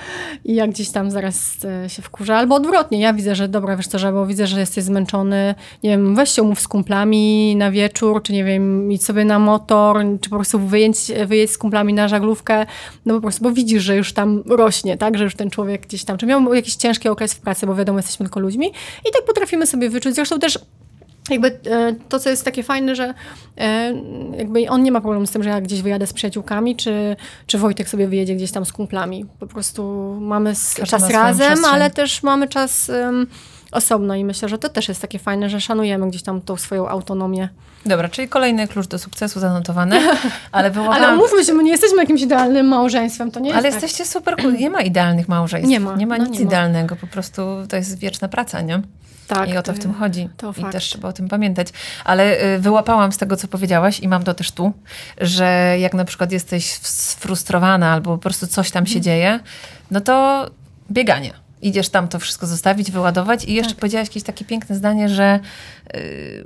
i jak gdzieś tam zaraz e, się wkurza. Albo odwrotnie, ja widzę, że dobra, wiesz co, że bo widzę, że jesteś zmęczony, nie wiem, weź się umów z kumplami na wieczór, czy nie wiem, idź sobie na motor, czy po prostu wyjedź, wyjedź z kumplami na żaglówkę, no po prostu, bo widzisz, że już tam rośnie, tak, że już ten człowiek gdzieś tam, czy miał jakiś ciężki okres w pracy, bo wiadomo, jesteśmy tylko ludźmi i tak potrafimy sobie wyczuć. Zresztą też jakby e, to, co jest takie fajne, że e, jakby on nie ma problemu z tym, że ja gdzieś wyjadę z przyjaciółkami, czy, czy Wojtek sobie wyjedzie gdzieś tam z kumplami. Po prostu mamy czas razem, przestrzeń. ale też mamy czas em, osobno i myślę, że to też jest takie fajne, że szanujemy gdzieś tam tą swoją autonomię. Dobra, czyli kolejny klucz do sukcesu zanotowany, ale wyłapałam... Ale umówmy się, my nie jesteśmy jakimś idealnym małżeństwem, to nie jest Ale tak. jesteście super cool. Nie ma idealnych małżeństw. Nie ma, Nie ma no nic nie ma. idealnego. Po prostu to jest wieczna praca, nie? tak, I o to w tym chodzi. to I fakt. też trzeba o tym pamiętać. Ale y, wyłapałam z tego, co powiedziałaś i mam to też tu, że jak na przykład jesteś sfrustrowana albo po prostu coś tam Mhm. się dzieje, no to bieganie. Idziesz tam to wszystko zostawić, wyładować i jeszcze Tak. powiedziałaś jakieś takie piękne zdanie, że y,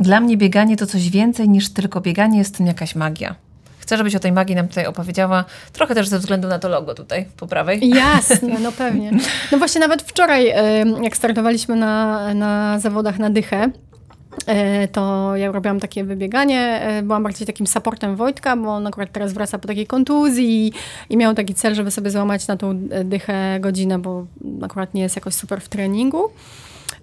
dla mnie bieganie to coś więcej niż tylko bieganie, jest w tym jakaś magia. Chcę, żebyś o tej magii nam tutaj opowiedziała, trochę też ze względu na to logo tutaj po prawej. Jasne, no pewnie. No właśnie nawet wczoraj, jak startowaliśmy na, na zawodach na dychę, to ja robiłam takie wybieganie, e, byłam bardziej takim supportem Wojtka, bo on akurat teraz wraca po takiej kontuzji i, i miał taki cel, żeby sobie złamać na tą e, dychę godzinę, bo akurat nie jest jakoś super w treningu.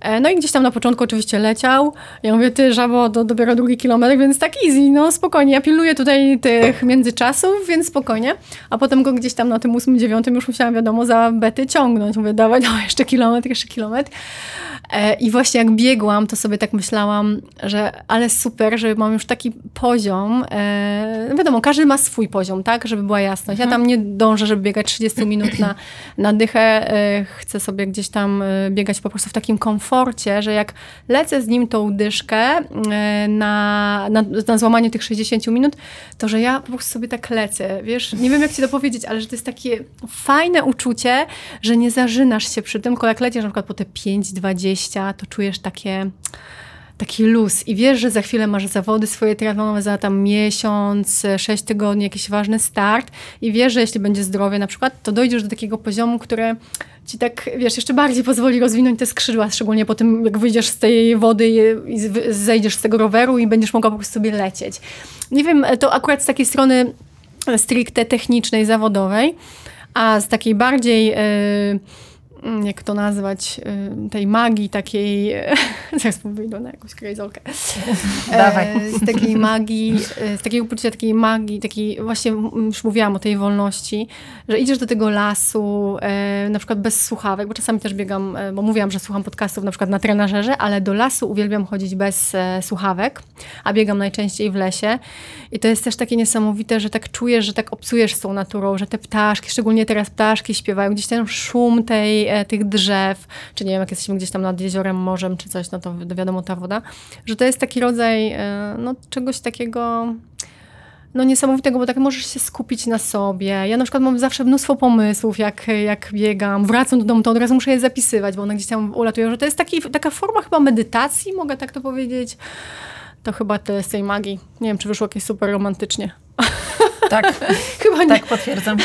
E, No i gdzieś tam na początku oczywiście leciał. Ja mówię, ty żabo, to dopiero drugi kilometr, więc tak easy, no spokojnie. Ja pilnuję tutaj tych międzyczasów, więc spokojnie. A potem go gdzieś tam na tym ósmym, dziewiątym już musiałam, wiadomo, za bety ciągnąć. Mówię, dawaj, no jeszcze kilometr, jeszcze kilometr. E, I właśnie jak biegłam, to sobie tak myślałam, że ale super, że mam już taki poziom. E, no wiadomo, każdy ma swój poziom, tak? Żeby była jasność. Ja tam nie dążę, żeby biegać 30 minut na, na dychę. E, chcę sobie gdzieś tam biegać po prostu w takim komforcie, że jak lecę z nim tą dyszkę na, na, na złamanie tych 60 minut, to że ja po prostu sobie tak lecę. Wiesz, nie wiem jak ci to powiedzieć, ale że to jest takie fajne uczucie, że nie zażynasz się przy tym, tylko jak lecisz na przykład po te 5-20, to czujesz takie taki luz i wiesz, że za chwilę masz zawody swoje triatlonowe za tam miesiąc, sześć tygodni, jakiś ważny start i wiesz, że jeśli będzie zdrowie na przykład, to dojdziesz do takiego poziomu, które ci tak, wiesz, jeszcze bardziej pozwoli rozwinąć te skrzydła, szczególnie po tym, jak wyjdziesz z tej wody i, zejdziesz z tego roweru i będziesz mogła po prostu sobie lecieć. Nie wiem, to akurat z takiej strony stricte technicznej, zawodowej, a z takiej bardziej, e, mm, jak to nazwać, e, tej magii takiej, zaraz wyjdę na jakąś krajzolkę, Dawaj. E, z takiej magii, e, z takiego poczucia takiej magii, takiej, właśnie już mówiłam o tej wolności, że idziesz do tego lasu, e, na przykład bez słuchawek, bo czasami też biegam, bo mówiłam, że słucham podcastów na przykład na trenażerze, ale do lasu uwielbiam chodzić bez słuchawek, a biegam najczęściej w lesie i to jest też takie niesamowite, że tak czujesz, że tak obcujesz z tą naturą, że te ptaszki, szczególnie teraz ptaszki śpiewają, gdzieś ten szum tej, e, tych drzew, czy nie wiem, jak jesteśmy gdzieś tam nad jeziorem, morzem, czy coś, no to wi- wiadomo ta woda, że to jest taki rodzaj e, no, czegoś takiego no niesamowitego, bo tak możesz się skupić na sobie. Ja na przykład mam zawsze mnóstwo pomysłów, jak, jak biegam. Wracam do domu, to od razu muszę je zapisywać, bo one gdzieś tam ulatują, że to jest taki, taka forma chyba medytacji, mogę tak to powiedzieć. To chyba tyle z tej magii. Nie wiem, czy wyszło jakieś super romantycznie. Tak, Chyba nie. tak potwierdzam.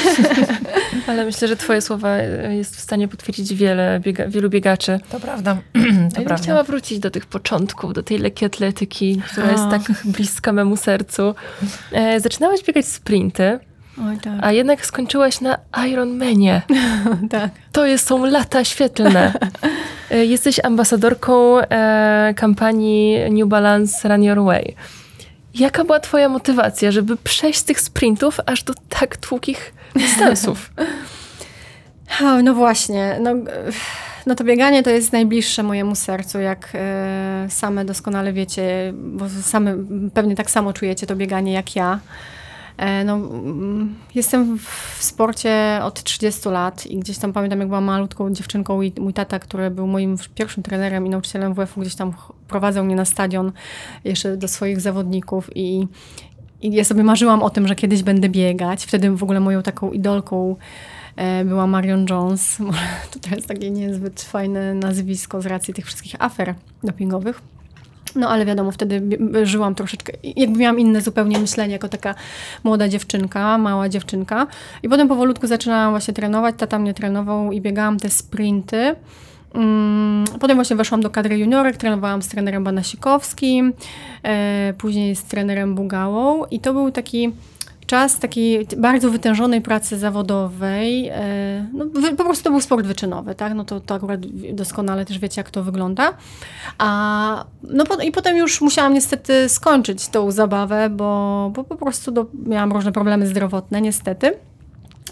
Ale myślę, że twoje słowa e, jest w stanie potwierdzić wiele biega wielu biegaczy. To prawda. Ja To bym prawda. chciała wrócić do tych początków, do tej lekkiej atletyki, która jest tak bliska memu sercu. E, zaczynałaś biegać sprinty, Oj, tak. a jednak skończyłaś na Ironmanie. tak. To jest, są lata świetlne. E, Jesteś ambasadorką e, kampanii New Balance Run Your Way. Jaka była twoja motywacja, żeby przejść z tych sprintów aż do tak długich dystansów? No właśnie. No, e, no to bieganie to jest najbliższe mojemu sercu, jak e, same doskonale wiecie, bo same pewnie tak samo czujecie to bieganie jak ja. E, no, jestem w sporcie od 30 lat i gdzieś tam pamiętam, jak byłam malutką dziewczynką i mój tata, który był moim pierwszym trenerem i nauczycielem WF-u, gdzieś tam prowadzał mnie na stadion jeszcze do swoich zawodników i, i ja sobie marzyłam o tym, że kiedyś będę biegać. Wtedy w ogóle moją taką idolką e, była Marion Jones. To jest takie niezbyt fajne nazwisko z racji tych wszystkich afer dopingowych. No ale wiadomo, wtedy żyłam troszeczkę, jakby miałam inne zupełnie myślenie jako taka młoda dziewczynka, mała dziewczynka. I potem powolutku zaczynałam właśnie trenować, tata mnie trenował i biegałam te sprinty. Mm, potem właśnie weszłam do kadry juniorek, trenowałam z trenerem Banasikowskim, e, później z trenerem Bugałą i to był taki czas takiej bardzo wytężonej pracy zawodowej. E, no, po prostu to był sport wyczynowy, tak? No to, to akurat doskonale też wiecie, jak to wygląda. A, no I potem już musiałam niestety skończyć tą zabawę, bo, bo po prostu do, miałam różne problemy zdrowotne, niestety.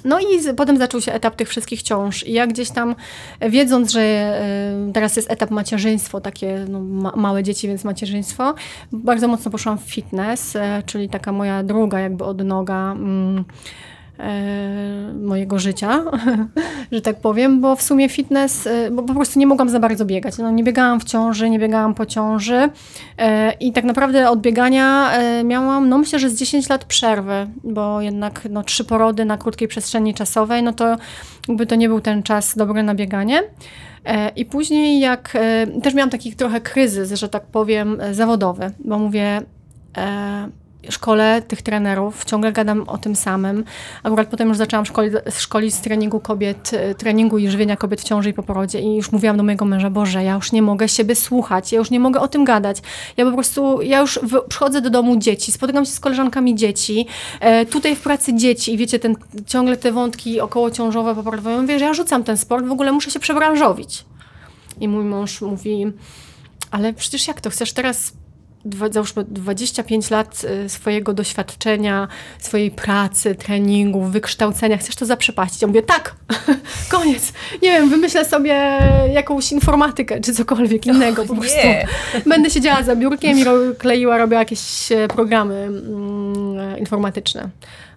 No i potem zaczął się etap tych wszystkich ciąż. I ja gdzieś tam, wiedząc, że e, teraz jest etap macierzyństwo, takie no, ma małe dzieci, więc macierzyństwo, bardzo mocno poszłam w fitness, e, czyli taka moja druga jakby odnoga. Mm, mojego życia, że tak powiem, bo w sumie fitness, e, bo po prostu nie mogłam za bardzo biegać. No, nie biegałam w ciąży, nie biegałam po ciąży e, i tak naprawdę od biegania miałam, no myślę, że z 10 lat przerwy, bo jednak no, trzy porody na krótkiej przestrzeni czasowej, no to jakby to nie był ten czas dobry na bieganie. I później jak, też miałam taki trochę kryzys, że tak powiem, zawodowy, bo mówię, szkole tych trenerów, ciągle gadam o tym samym. Akurat potem już zaczęłam szkolić, z treningu kobiet, e, treningu i żywienia kobiet w ciąży i po porodzie i już mówiłam do mojego męża, Boże, ja już nie mogę siebie słuchać, ja już nie mogę o tym gadać. Ja po prostu, ja już w, przychodzę do domu dzieci, spotykam się z koleżankami dzieci, e, tutaj w pracy dzieci i wiecie, ten, ciągle te wątki okołociążowe, poporodowe, że ja rzucam ten sport, w ogóle muszę się przebranżowić. I mój mąż mówi, ale przecież jak to, chcesz teraz załóżmy 25 lat y, swojego doświadczenia, swojej pracy, treningów, wykształcenia, chcesz to zaprzepaścić? Ja mówię, tak, koniec. Nie wiem, wymyślę sobie jakąś informatykę, czy cokolwiek innego po prostu. Nie. Będę siedziała za biurkiem i kleiła, robiła jakieś e, programy mm, informatyczne.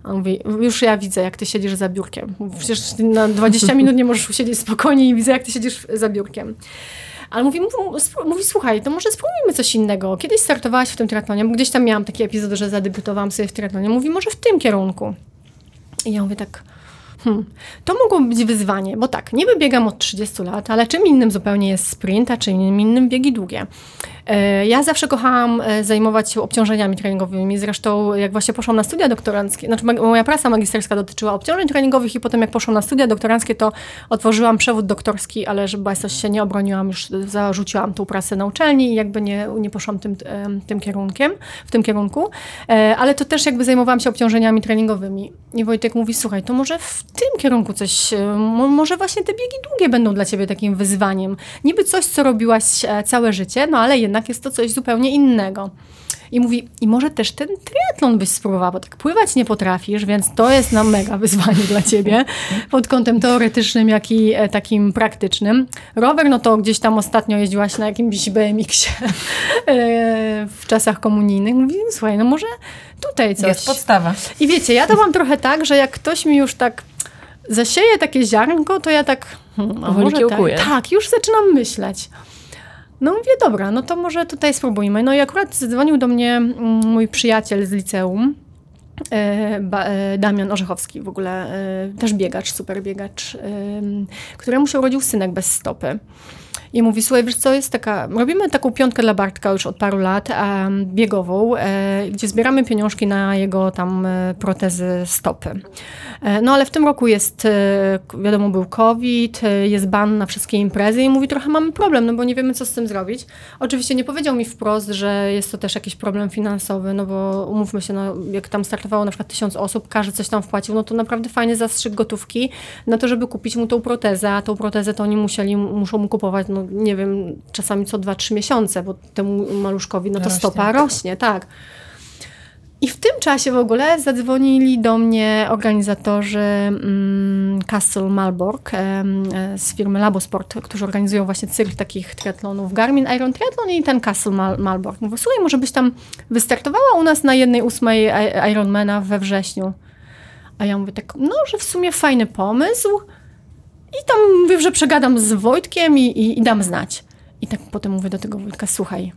A on mówi, już ja widzę, jak ty siedzisz za biurkiem. Przecież na 20 minut nie możesz usiedzieć spokojnie i widzę, jak ty siedzisz za biurkiem. Ale mówi, mówi, słuchaj, to może spróbujmy coś innego. Kiedyś startowałaś w tym triatlonie, bo gdzieś tam miałam taki epizod, że zadebiutowałam sobie w triatlonie. Mówi, może w tym kierunku. I ja mówię tak, Hmm. To mogło być wyzwanie, bo tak, niby biegam od 30 lat, ale czym innym zupełnie jest sprint, a czym innym biegi długie. E, ja zawsze kochałam e, zajmować się obciążeniami treningowymi. Zresztą jak właśnie poszłam na studia doktoranckie, znaczy moja praca magisterska dotyczyła obciążeń treningowych i potem jak poszłam na studia doktoranckie, to otworzyłam przewód doktorski, ale żeby Państwo się nie obroniłam, już zarzuciłam tą pracę na uczelni i jakby nie, nie poszłam tym, tym kierunkiem, w tym kierunku. E, ale to też jakby zajmowałam się obciążeniami treningowymi. I Wojtek mówi, słuchaj, to może w tym kierunku coś, może właśnie te biegi długie będą dla Ciebie takim wyzwaniem. Niby coś, co robiłaś całe życie, no ale jednak jest to coś zupełnie innego. I mówi, i może też ten triatlon byś spróbował, bo tak pływać nie potrafisz, więc to jest na mega wyzwanie dla ciebie pod kątem teoretycznym, jak i e, takim praktycznym. Rower, no to gdzieś tam ostatnio jeździłaś na jakimś BMX-ie e, w czasach komunijnych. Mówi, słuchaj, no może tutaj coś. Jest podstawa. I wiecie, ja to mam trochę tak, że jak ktoś mi już tak zasieje takie ziarnko, to ja tak, a może tak, tak, już zaczynam myśleć. No mówię, dobra, no to może tutaj spróbujmy. No i akurat zadzwonił do mnie mm, mój przyjaciel z liceum, e, e, Damian Orzechowski, w ogóle e, też biegacz, super biegacz, któremu się urodził synek bez stopy. I mówi, słuchaj, wiesz co, jest taka, robimy taką piątkę dla Bartka już od paru lat, biegową, gdzie zbieramy pieniążki na jego tam protezy stopy. E, no ale w tym roku jest, e, wiadomo, był COVID, e, jest ban na wszystkie imprezy i mówi, trochę mamy problem, no bo nie wiemy, co z tym zrobić. Oczywiście nie powiedział mi wprost, że jest to też jakiś problem finansowy, no bo umówmy się, no, jak tam startowało na przykład tysiąc osób, każdy coś tam wpłacił, no to naprawdę fajny zastrzyk gotówki na to, żeby kupić mu tą protezę, a tą protezę to oni musieli, muszą mu kupować, no nie wiem, czasami co 2-3 miesiące, bo temu maluszkowi no to rośnie. stopa rośnie, tak. I w tym czasie w ogóle zadzwonili do mnie organizatorzy mm, Castle Malbork em, e, z firmy Labosport, którzy organizują właśnie cykl takich triatlonów Garmin Iron Triathlon i ten Castle Mal Malbork. Mówię, słuchaj, może byś tam wystartowała u nas na jednej ósmej Ironmana we wrześniu. A ja mówię tak, no, że w sumie fajny pomysł. I tam mówię, że przegadam z Wojtkiem i, i, i dam znać. I tak potem mówię do tego Wojtka, słuchaj,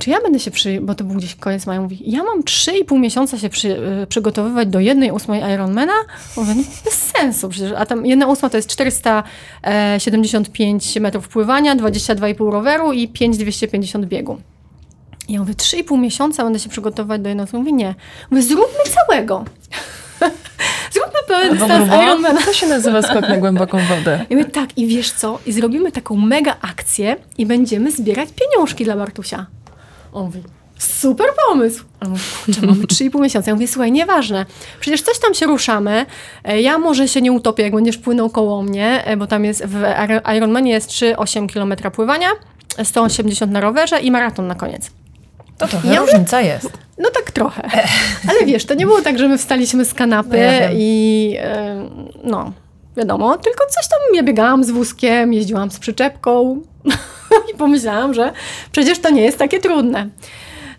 czy ja będę się przy... Bo to był gdzieś koniec maja. Mówi, ja mam 3,5 miesiąca się przy, y, przygotowywać do jednej ósmej Ironmana? Mówię, no bez sensu przecież. A tam jedna ósma to jest 475 metrów pływania, 22,5 roweru i 5,250 biegu. Ja mówię, 3,5 miesiąca będę się przygotowywać do jednej ósmej? Mówię, nie. Mówię, zróbmy całego. Pełen dystans Ironmana. To się nazywa skok na głęboką wodę. I mówię, tak, i wiesz co? I zrobimy taką mega akcję i będziemy zbierać pieniążki dla Bartusia. On mówi, super pomysł. A mówię, kurczę, mamy 3,5 miesiąca. Ja mówię, słuchaj, nieważne. Przecież coś tam się ruszamy. E, Ja może się nie utopię, jak będziesz płynął koło mnie, e, bo tam jest w Iron- Ironmanie jest 3,8 km pływania, 180 na rowerze i maraton na koniec. To trochę Ja różnica jest. No tak trochę. Ale wiesz, to nie było tak, że my wstaliśmy z kanapy No ja i no, wiadomo, tylko coś tam, ja biegałam z wózkiem, jeździłam z przyczepką i pomyślałam, że przecież to nie jest takie trudne.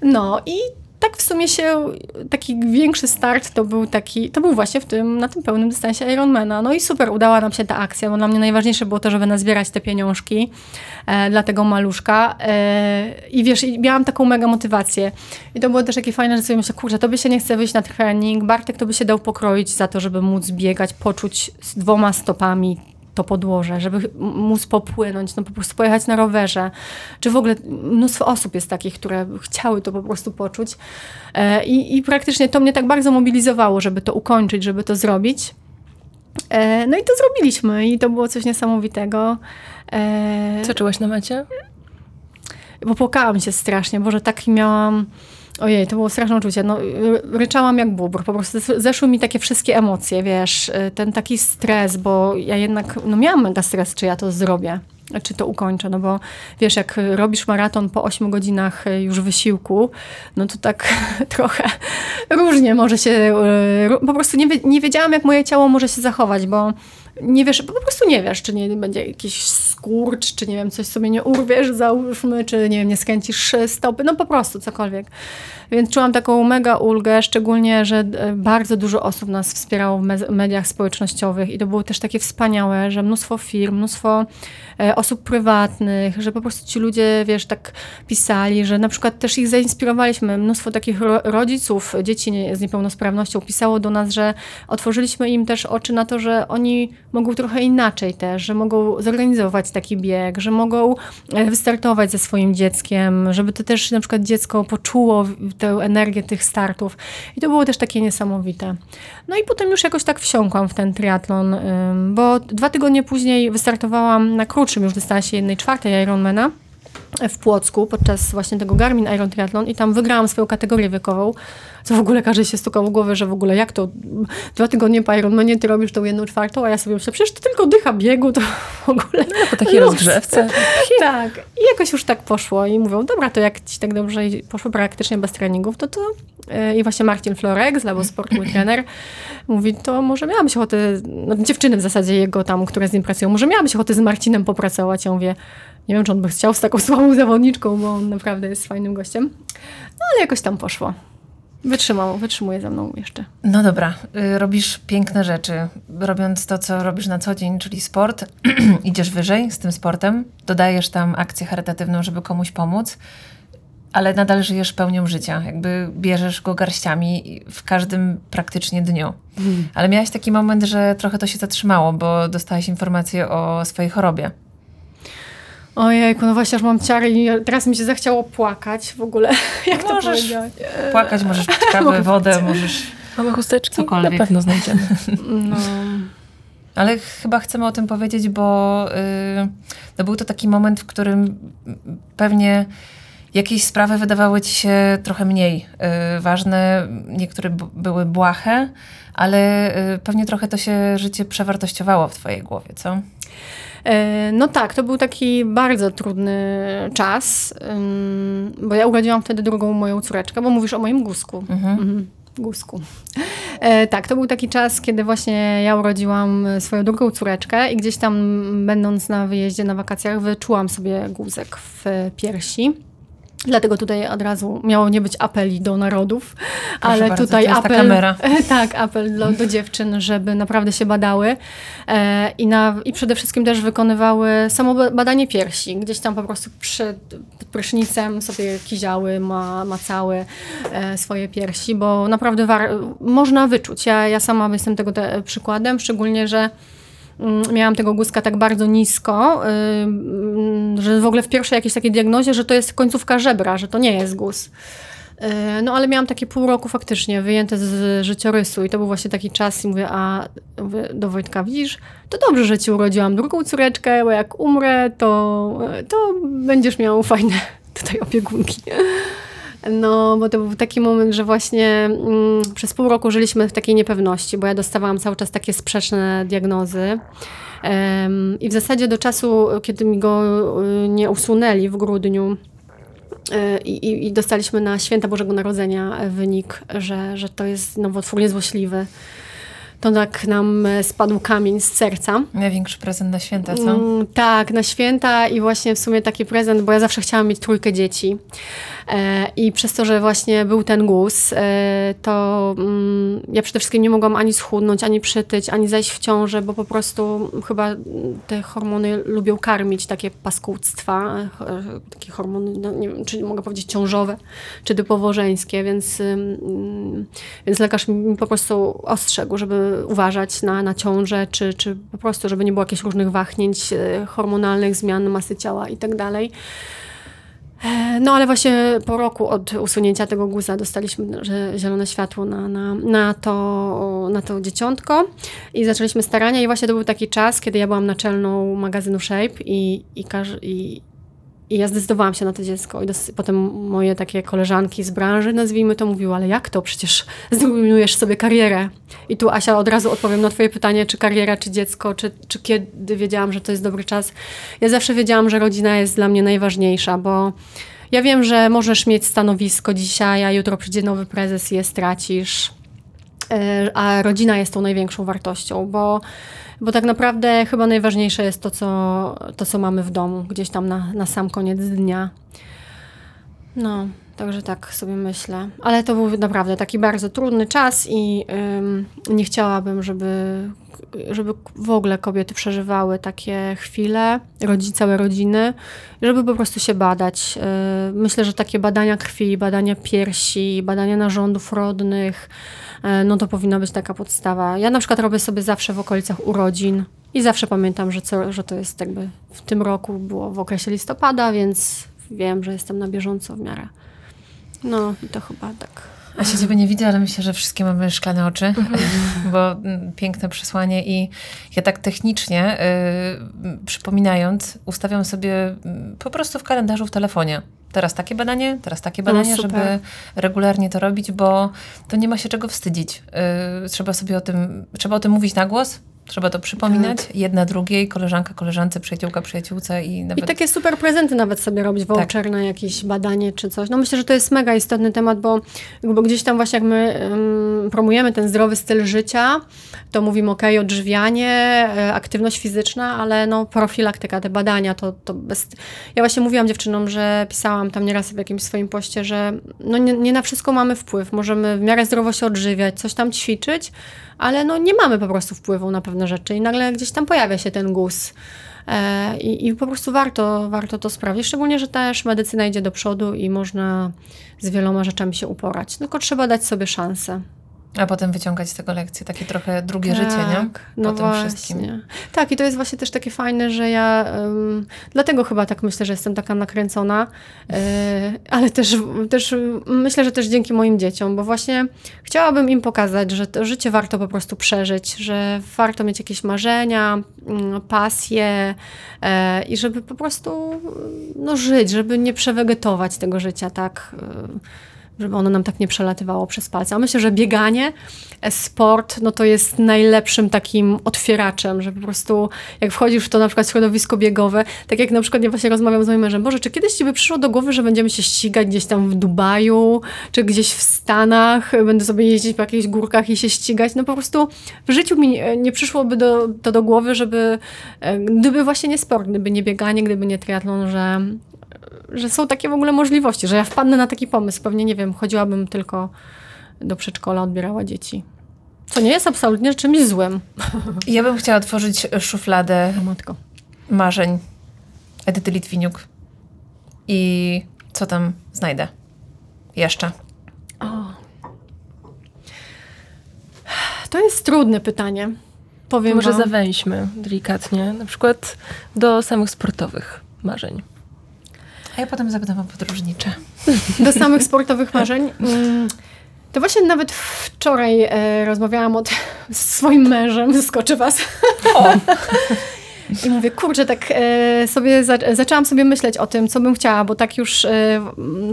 No i tak w sumie się, taki większy start to był taki, to był właśnie w tym, na tym pełnym dystansie Ironmana. No i super, udała nam się ta akcja, bo dla mnie najważniejsze było to, żeby nazbierać te pieniążki e, dla tego maluszka. E, I wiesz, i miałam taką mega motywację. I to było też takie fajne, że sobie myślę, kurczę, to by się nie chce wyjść na trening, Bartek to by się dał pokroić za to, żeby móc biegać, poczuć z dwoma stopami to podłoże, żeby móc popłynąć, no po prostu pojechać na rowerze. Czy w ogóle mnóstwo osób jest takich, które chciały to po prostu poczuć. E, I, I praktycznie to mnie tak bardzo mobilizowało, żeby to ukończyć, żeby to zrobić. E, No i to zrobiliśmy i to było coś niesamowitego. E, Co czułaś na mecie? bo płakałam się strasznie, bo że taki miałam. Ojej, to było straszne uczucie. No, ryczałam jak bóbr. Po prostu zes- zeszły mi takie wszystkie emocje, wiesz, y, ten taki stres, bo ja jednak, no miałam mega stres, czy ja to zrobię, czy to ukończę, no bo wiesz, jak robisz maraton po 8 godzinach y, już wysiłku, no to tak trochę różnie może się, y, po prostu nie, nie wiedziałam, jak moje ciało może się zachować, bo nie wiesz, po prostu nie wiesz, czy nie będzie jakiś skurcz, czy nie wiem, coś sobie nie urwiesz, załóżmy, czy nie wiem, nie skręcisz stopy, no po prostu cokolwiek. Więc czułam taką mega ulgę, szczególnie, że e, bardzo dużo osób nas wspierało w me- mediach społecznościowych i to było też takie wspaniałe, że mnóstwo firm, mnóstwo e, osób prywatnych, że po prostu ci ludzie, wiesz, tak pisali, że na przykład też ich zainspirowaliśmy. Mnóstwo takich ro- rodziców dzieci z niepełnosprawnością pisało do nas, że otworzyliśmy im też oczy na to, że oni mogą trochę inaczej też, że mogą zorganizować taki bieg, że mogą e, wystartować ze swoim dzieckiem, żeby to też na przykład dziecko poczuło tę energię tych startów. I to było też takie niesamowite. No i potem już jakoś tak wsiąkłam w ten triatlon, bo dwa tygodnie później wystartowałam na krótszym już dystansie jednej czwartej Ironmana w Płocku podczas właśnie tego Garmin Iron Triathlon i tam wygrałam swoją kategorię wiekową, co w ogóle każdy się stukał w głowę, że w ogóle jak to dwa tygodnie po Ironmanie ty robisz tą jedną czwartą, a ja sobie myślę, przecież to tylko dycha biegu, to w ogóle Po takiej luz. rozgrzewce. Tak. I jakoś już tak poszło i mówią, dobra, to jak ci tak dobrze poszło praktycznie bez treningów, to to yy, i właśnie Marcin Florek z Labo Sport, mój trener, mówi, to może miałabyś ochotę, no dziewczyny w zasadzie jego tam, które z nim pracują, może miałabyś ochotę z Marcinem popracować. Ja mówię, nie wiem, czy on by chciał z taką słabą zawodniczką, bo on naprawdę jest fajnym gościem. No ale jakoś tam poszło. Wytrzymał, wytrzymuje ze mną jeszcze. No dobra, y, robisz piękne rzeczy, robiąc to, co robisz na co dzień, czyli sport. Idziesz wyżej z tym sportem, dodajesz tam akcję charytatywną, żeby komuś pomóc, ale nadal żyjesz pełnią życia. Jakby bierzesz go garściami w każdym praktycznie dniu. Ale miałaś taki moment, że trochę to się zatrzymało, bo dostałaś informację o swojej chorobie. Ojejku, no właśnie, aż mam ciary i teraz mi się zachciało płakać w ogóle. Jak to Możesz powiedziałeś? Płakać, możesz pić kawę, wodę, możesz... Mamy chusteczki? Cokolwiek. Na pewno znajdziemy. No. Ale chyba chcemy o tym powiedzieć, bo yy, no był to taki moment, w którym pewnie jakieś sprawy wydawały ci się trochę mniej yy, ważne, niektóre b- były błahe, ale yy, pewnie trochę to się życie przewartościowało w twojej głowie, co? E, No tak, to był taki bardzo trudny czas, bo ja urodziłam wtedy drugą moją córeczkę, bo mówisz o moim guzku. Mhm. Mhm. Gusku. E, tak, to był taki czas, kiedy właśnie ja urodziłam swoją drugą córeczkę i gdzieś tam będąc na wyjeździe, na wakacjach, wyczułam sobie guzek w piersi. Dlatego tutaj od razu miało nie być apeli do narodów, Proszę ale bardzo, tutaj to jest ta apel. kamera. Tak, apel do, do dziewczyn, żeby naprawdę się badały e, i, na, i przede wszystkim też wykonywały samo ba- badanie piersi. Gdzieś tam po prostu przed prysznicem sobie kiziały, ma, macały e, swoje piersi, bo naprawdę war- można wyczuć. Ja, ja sama jestem tego te, przykładem, szczególnie, że miałam tego guzka tak bardzo nisko, że w ogóle w pierwszej jakiejś takiej diagnozie, że to jest końcówka żebra, że to nie jest guz. Yy, No ale miałam takie pół roku faktycznie wyjęte z życiorysu i to był właśnie taki czas i mówię, a mówię do Wojtka, widzisz, to dobrze, że ci urodziłam drugą córeczkę, bo jak umrę, to, to będziesz miał fajne tutaj opiekunki. No, bo to był taki moment, że właśnie mm, przez pół roku żyliśmy w takiej niepewności, bo ja dostawałam cały czas takie sprzeczne diagnozy. Em, I w zasadzie do czasu, kiedy mi go y, nie usunęli w grudniu, y, i, i- dostaliśmy na święta Bożego Narodzenia wynik, że, że to jest nowotwór niezłośliwy. To tak nam e, spadł kamień z serca. Największy prezent na święta, co? Mm, tak, na święta i właśnie w sumie taki prezent, bo ja zawsze chciałam mieć trójkę dzieci. E, I przez to, że właśnie był ten guz, e, to mm, ja przede wszystkim nie mogłam ani schudnąć, ani przytyć, ani zajść w ciążę, bo po prostu chyba mm, te hormony lubią karmić takie paskudstwa, e, takie hormony, no, nie wiem, czy mogę powiedzieć ciążowe, czy typowo żeńskie, więc, ym, więc lekarz mi po prostu ostrzegł, żeby uważać na, na ciążę, czy, czy po prostu, żeby nie było jakichś różnych wahnięć e, hormonalnych, zmian masy ciała i tak. E, No ale właśnie po roku od usunięcia tego guza dostaliśmy zielone światło na, na, na, to, na to dzieciątko i zaczęliśmy starania i właśnie to był taki czas, kiedy ja byłam naczelną magazynu Shape i, i, i, i ja zdecydowałam się na to dziecko i potem moje takie koleżanki z branży, nazwijmy to, mówiły, ale jak to? Przecież zrujnujesz sobie karierę. I tu Asia od razu odpowiem na twoje pytanie, czy kariera, czy dziecko, czy, czy kiedy wiedziałam, że to jest dobry czas. Ja zawsze wiedziałam, że rodzina jest dla mnie najważniejsza, bo ja wiem, że możesz mieć stanowisko dzisiaj, a jutro przyjdzie nowy prezes i je stracisz. E, A rodzina jest tą największą wartością, bo, bo tak naprawdę chyba najważniejsze jest to, co, to, co mamy w domu, gdzieś tam na, na sam koniec dnia. No, także tak sobie myślę. Ale to był naprawdę taki bardzo trudny czas i ym, nie chciałabym, żeby, żeby w ogóle kobiety przeżywały takie chwile, rodzi, całe rodziny, żeby po prostu się badać. Yy, myślę, że takie badania krwi, badania piersi, badania narządów rodnych, yy, no to powinna być taka podstawa. Ja na przykład robię sobie zawsze w okolicach urodzin i zawsze pamiętam, że, co, że to jest jakby w tym roku było w okresie listopada, więc wiem, że jestem na bieżąco w miarę. No i to chyba tak. A się ciebie nie widzę, ale myślę, że wszystkie mamy szklane oczy, Mhm. bo mm, piękne przesłanie i ja tak technicznie, y, przypominając, ustawiam sobie mm, po prostu w kalendarzu w telefonie. Teraz takie badanie, teraz takie badanie, No, żeby regularnie to robić, bo to nie ma się czego wstydzić. Y, trzeba sobie o tym, trzeba o tym mówić na głos, trzeba to przypominać, Tak. jedna drugiej, koleżanka, koleżance, przyjaciółka, przyjaciółce i nawet... I takie super prezenty nawet sobie robić, voucher na jakieś badanie czy coś. No myślę, że to jest mega istotny temat, bo, bo gdzieś tam właśnie jak my um, promujemy ten zdrowy styl życia, to mówimy ok, odżywianie, e, aktywność fizyczna, ale no profilaktyka, te badania, to, to bez... Ja właśnie mówiłam dziewczynom, że pisałam tam nieraz w jakimś swoim poście, że no nie, nie na wszystko mamy wpływ. Możemy w miarę zdrowo się odżywiać, coś tam ćwiczyć, ale no nie mamy po prostu wpływu na pewne rzeczy i nagle gdzieś tam pojawia się ten guz. E, I, I po prostu warto, warto to sprawdzić, szczególnie, że też medycyna idzie do przodu i można z wieloma rzeczami się uporać. Tylko trzeba dać sobie szansę. A potem wyciągać z tego lekcje, takie trochę drugie życie, nie? No po tym właśnie. wszystkim. Tak, i to jest właśnie też takie fajne, że ja ym, dlatego chyba tak myślę, że jestem taka nakręcona, yy, ale też, też myślę, że też dzięki moim dzieciom, bo właśnie chciałabym im pokazać, że to życie warto po prostu przeżyć, że warto mieć jakieś marzenia, mm, pasje yy, i żeby po prostu no, żyć, żeby nie przewegetować tego życia tak. Yy, żeby ono nam tak nie przelatywało przez palce. A myślę, że bieganie, e, sport, no to jest najlepszym takim otwieraczem, że po prostu jak wchodzisz w to na przykład środowisko biegowe, tak jak na przykład ja właśnie rozmawiam z moim mężem, Boże, czy kiedyś Ci by przyszło do głowy, że będziemy się ścigać gdzieś tam w Dubaju, czy gdzieś w Stanach, będę sobie jeździć po jakichś górkach i się ścigać, no po prostu w życiu mi nie, nie przyszłoby do, to do głowy, żeby, e, gdyby właśnie nie sport, gdyby nie bieganie, gdyby nie triatlon, że, że są takie w ogóle możliwości, że ja wpadnę na taki pomysł. Pewnie, nie wiem, chodziłabym tylko do przedszkola, odbierała dzieci. Co nie jest absolutnie czymś złym. Ja bym chciała otworzyć szufladę Matko. marzeń Edyty Litwiniuk. I co tam znajdę? Jeszcze. O. To jest trudne pytanie. Powiem Może wam. zawęźmy delikatnie, na przykład do samych sportowych marzeń. A ja potem zapytam o podróżnicze. do samych sportowych marzeń. Mm, To właśnie nawet wczoraj e, rozmawiałam o swoim mężem, zaskoczę was. I mówię, kurczę, tak e, sobie za, zaczęłam sobie myśleć o tym, co bym chciała, bo tak już e,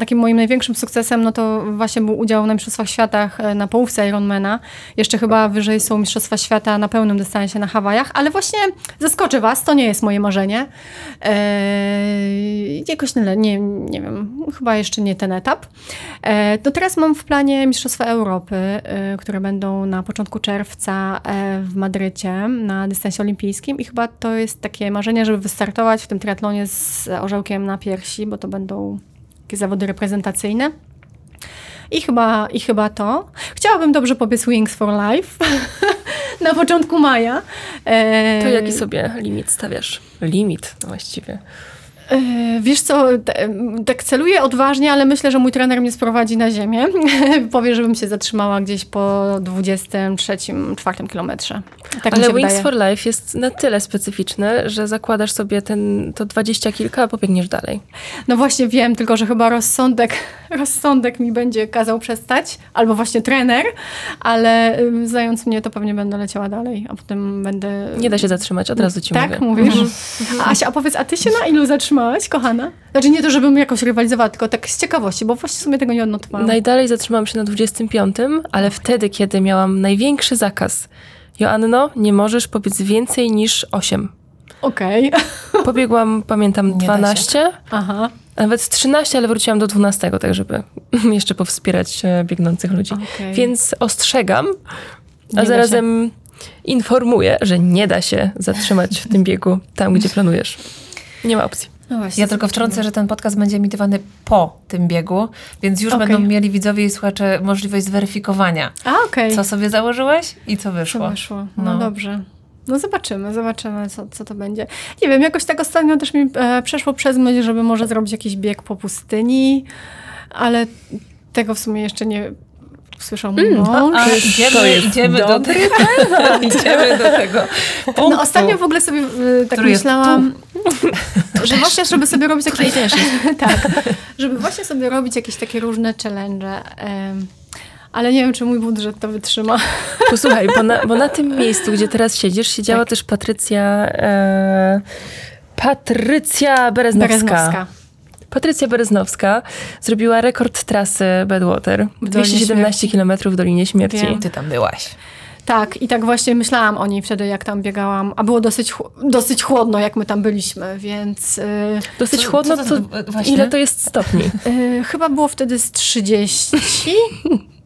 takim moim największym sukcesem, no to właśnie był udział na Mistrzostwach Świata e, na połówce Ironmana. Jeszcze chyba wyżej są Mistrzostwa Świata na pełnym dystansie na Hawajach, ale właśnie zaskoczę was, to nie jest moje marzenie. E, jakoś nie, nie, nie wiem, chyba jeszcze nie ten etap. E, to teraz mam w planie Mistrzostwa Europy, e, które będą na początku czerwca e, w Madrycie na dystansie olimpijskim i chyba to jest takie marzenie, żeby wystartować w tym triatlonie z orzełkiem na piersi, bo to będą takie zawody reprezentacyjne. I chyba, I chyba to. Chciałabym dobrze pobiec Wings for Life na początku maja. E, To jaki sobie limit stawiasz? Limit no właściwie. E, Wiesz co, te- tak celuję odważnie, ale myślę, że mój trener mnie sprowadzi na ziemię. Powie, żebym się zatrzymała gdzieś po 23-4 kilometrze. Tak Ale Wings wydaje. for Life jest na tyle specyficzny, że zakładasz sobie ten, to dwadzieścia kilka, a pobiegniesz dalej. No właśnie wiem, tylko że chyba rozsądek, rozsądek mi będzie kazał przestać, albo właśnie trener, ale zając mnie, to pewnie będę leciała dalej, a potem będę... Nie da się zatrzymać, od razu ci tak, mówię. mówisz? A Asia, a powiedz, a ty się na ilu zatrzymałaś, kochana? Znaczy nie to, żebym jakoś rywalizowała, tylko tak z ciekawości, bo właśnie sobie tego nie odnotowałam. Najdalej zatrzymałam się na 25, ale wtedy, kiedy miałam największy zakaz. Joanno, nie możesz pobiec więcej niż 8. Okej. Pobiegłam, pamiętam, da się. 12, Aha. a nawet 13, ale wróciłam do 12, tak żeby jeszcze powspierać e, biegnących ludzi. Okej. Więc ostrzegam, Nie a da zarazem informuję, że nie da się zatrzymać w tym biegu tam, gdzie planujesz. Nie ma opcji. No właśnie, Ja tylko wtrącę, że ten podcast będzie emitowany po tym biegu, więc już Okej. będą mieli widzowie i słuchacze możliwość zweryfikowania, A, okej. co sobie założyłeś i co Co wyszło. wyszło? No, No. dobrze. No zobaczymy, zobaczymy, co, co to będzie. Nie wiem, jakoś tak ostatnio też mi e, przeszło przez myśl, żeby może zrobić jakiś bieg po pustyni, ale tego w sumie jeszcze nie słyszał mój mąż. A idziemy, idziemy do tego. idziemy do tego. Punktu. No ostatnio w ogóle sobie e, tak myślałam, że właśnie, żeby sobie robić jakieś... tak, żeby właśnie sobie robić jakieś takie różne challenge. em, ale nie wiem, czy mój budżet to wytrzyma. Posłuchaj, bo na, bo na tym miejscu, gdzie teraz siedzisz, siedziała Tak. też Patrycja... E, Patrycja Bereznowska. Bereznowska. Patrycja Bereznowska zrobiła rekord trasy Badwater. W Dolinie 217 km w Dolinie Śmierci. Wiem. Ty tam byłaś. Tak, i tak właśnie myślałam o niej wtedy, jak tam biegałam. A było dosyć, dosyć chłodno, jak my tam byliśmy, więc y, Dosyć Co- chłodno, co to, to- właśnie? ile to jest stopni? y, chyba było wtedy z 30.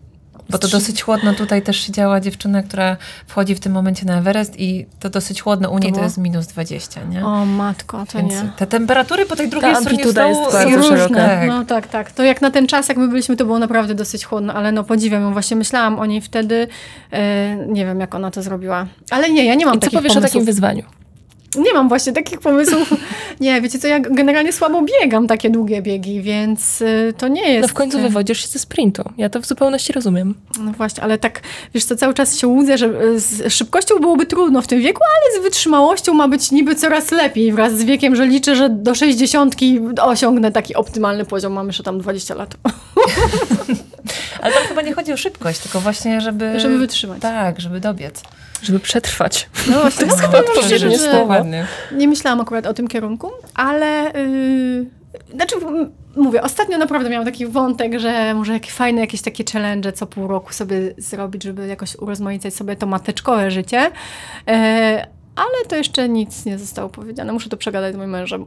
Bo to dosyć chłodno. Tutaj też siedziała dziewczyna, która wchodzi w tym momencie na Everest i to dosyć chłodno. U niej to było? jest minus 20, nie? O matko, to Więc nie. te temperatury po tej drugiej Ta stronie amplituda stołu jest są bardzo różne. szeroka. Tak. No tak, tak. To jak na ten czas, jak my byliśmy, to było naprawdę dosyć chłodno, ale no podziwiam ją. Właśnie myślałam o niej wtedy. E, nie wiem, jak ona to zrobiła. Ale nie, ja nie mam I co takich powiesz o pomysłów. takim wyzwaniu? Nie mam właśnie takich pomysłów. Nie, wiecie co, ja generalnie słabo biegam takie długie biegi, więc y, to nie jest... No w końcu wywodzisz się ze sprintu. Ja to w zupełności rozumiem. No właśnie, ale tak, wiesz co, cały czas się łudzę, że y, z szybkością byłoby trudno w tym wieku, ale z wytrzymałością ma być niby coraz lepiej wraz z wiekiem, że liczę, że do 60 osiągnę taki optymalny poziom. Mam jeszcze tam 20 lat. Ale tam chyba nie chodzi o szybkość, tylko właśnie, żeby... Żeby wytrzymać. Tak, żeby dobiec. Żeby przetrwać. No właśnie, No, no, chyba odpowiednie słowo. Nie myślałam akurat o tym kierunku, ale yy, znaczy mówię, ostatnio naprawdę miałam taki wątek, że może jakieś fajne jakieś takie challenge co pół roku sobie zrobić, żeby jakoś urozmaicać sobie to mateczkowe życie. E, ale to jeszcze nic nie zostało powiedziane. Muszę to przegadać z moim mężem.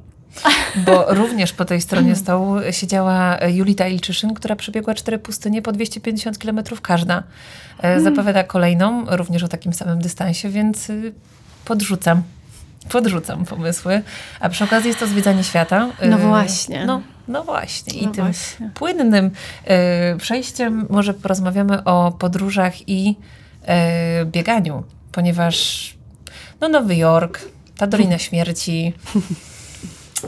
Bo również po tej stronie stołu siedziała Julita Ilczyszyn, która przebiegła cztery pustynie po 250 km każda. E, Zapowiada kolejną, również o takim samym dystansie, więc y, podrzucam. Podrzucam pomysły. A przy okazji jest to zwiedzanie świata. No właśnie. No, no właśnie. I No tym właśnie. płynnym przejściem może porozmawiamy o podróżach i bieganiu, ponieważ no Nowy Jork, ta Dolina Śmierci.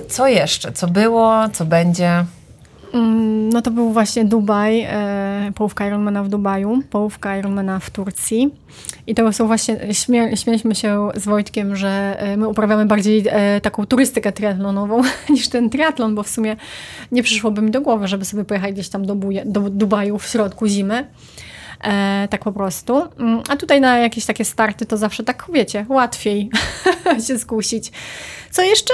Co jeszcze? Co było? Co będzie? Mm, No to był właśnie Dubaj, e, połówka Ironmana w Dubaju, połówka Ironmana w Turcji. I to są właśnie, śmie, śmieliśmy się z Wojtkiem, że e, my uprawiamy bardziej e, taką turystykę triatlonową niż ten triatlon, bo w sumie nie przyszłoby mi do głowy, żeby sobie pojechać gdzieś tam do, Buje, do Dubaju w środku zimy. E, tak po prostu. Mm, A tutaj na jakieś takie starty to zawsze tak, wiecie, łatwiej się skusić. Co jeszcze...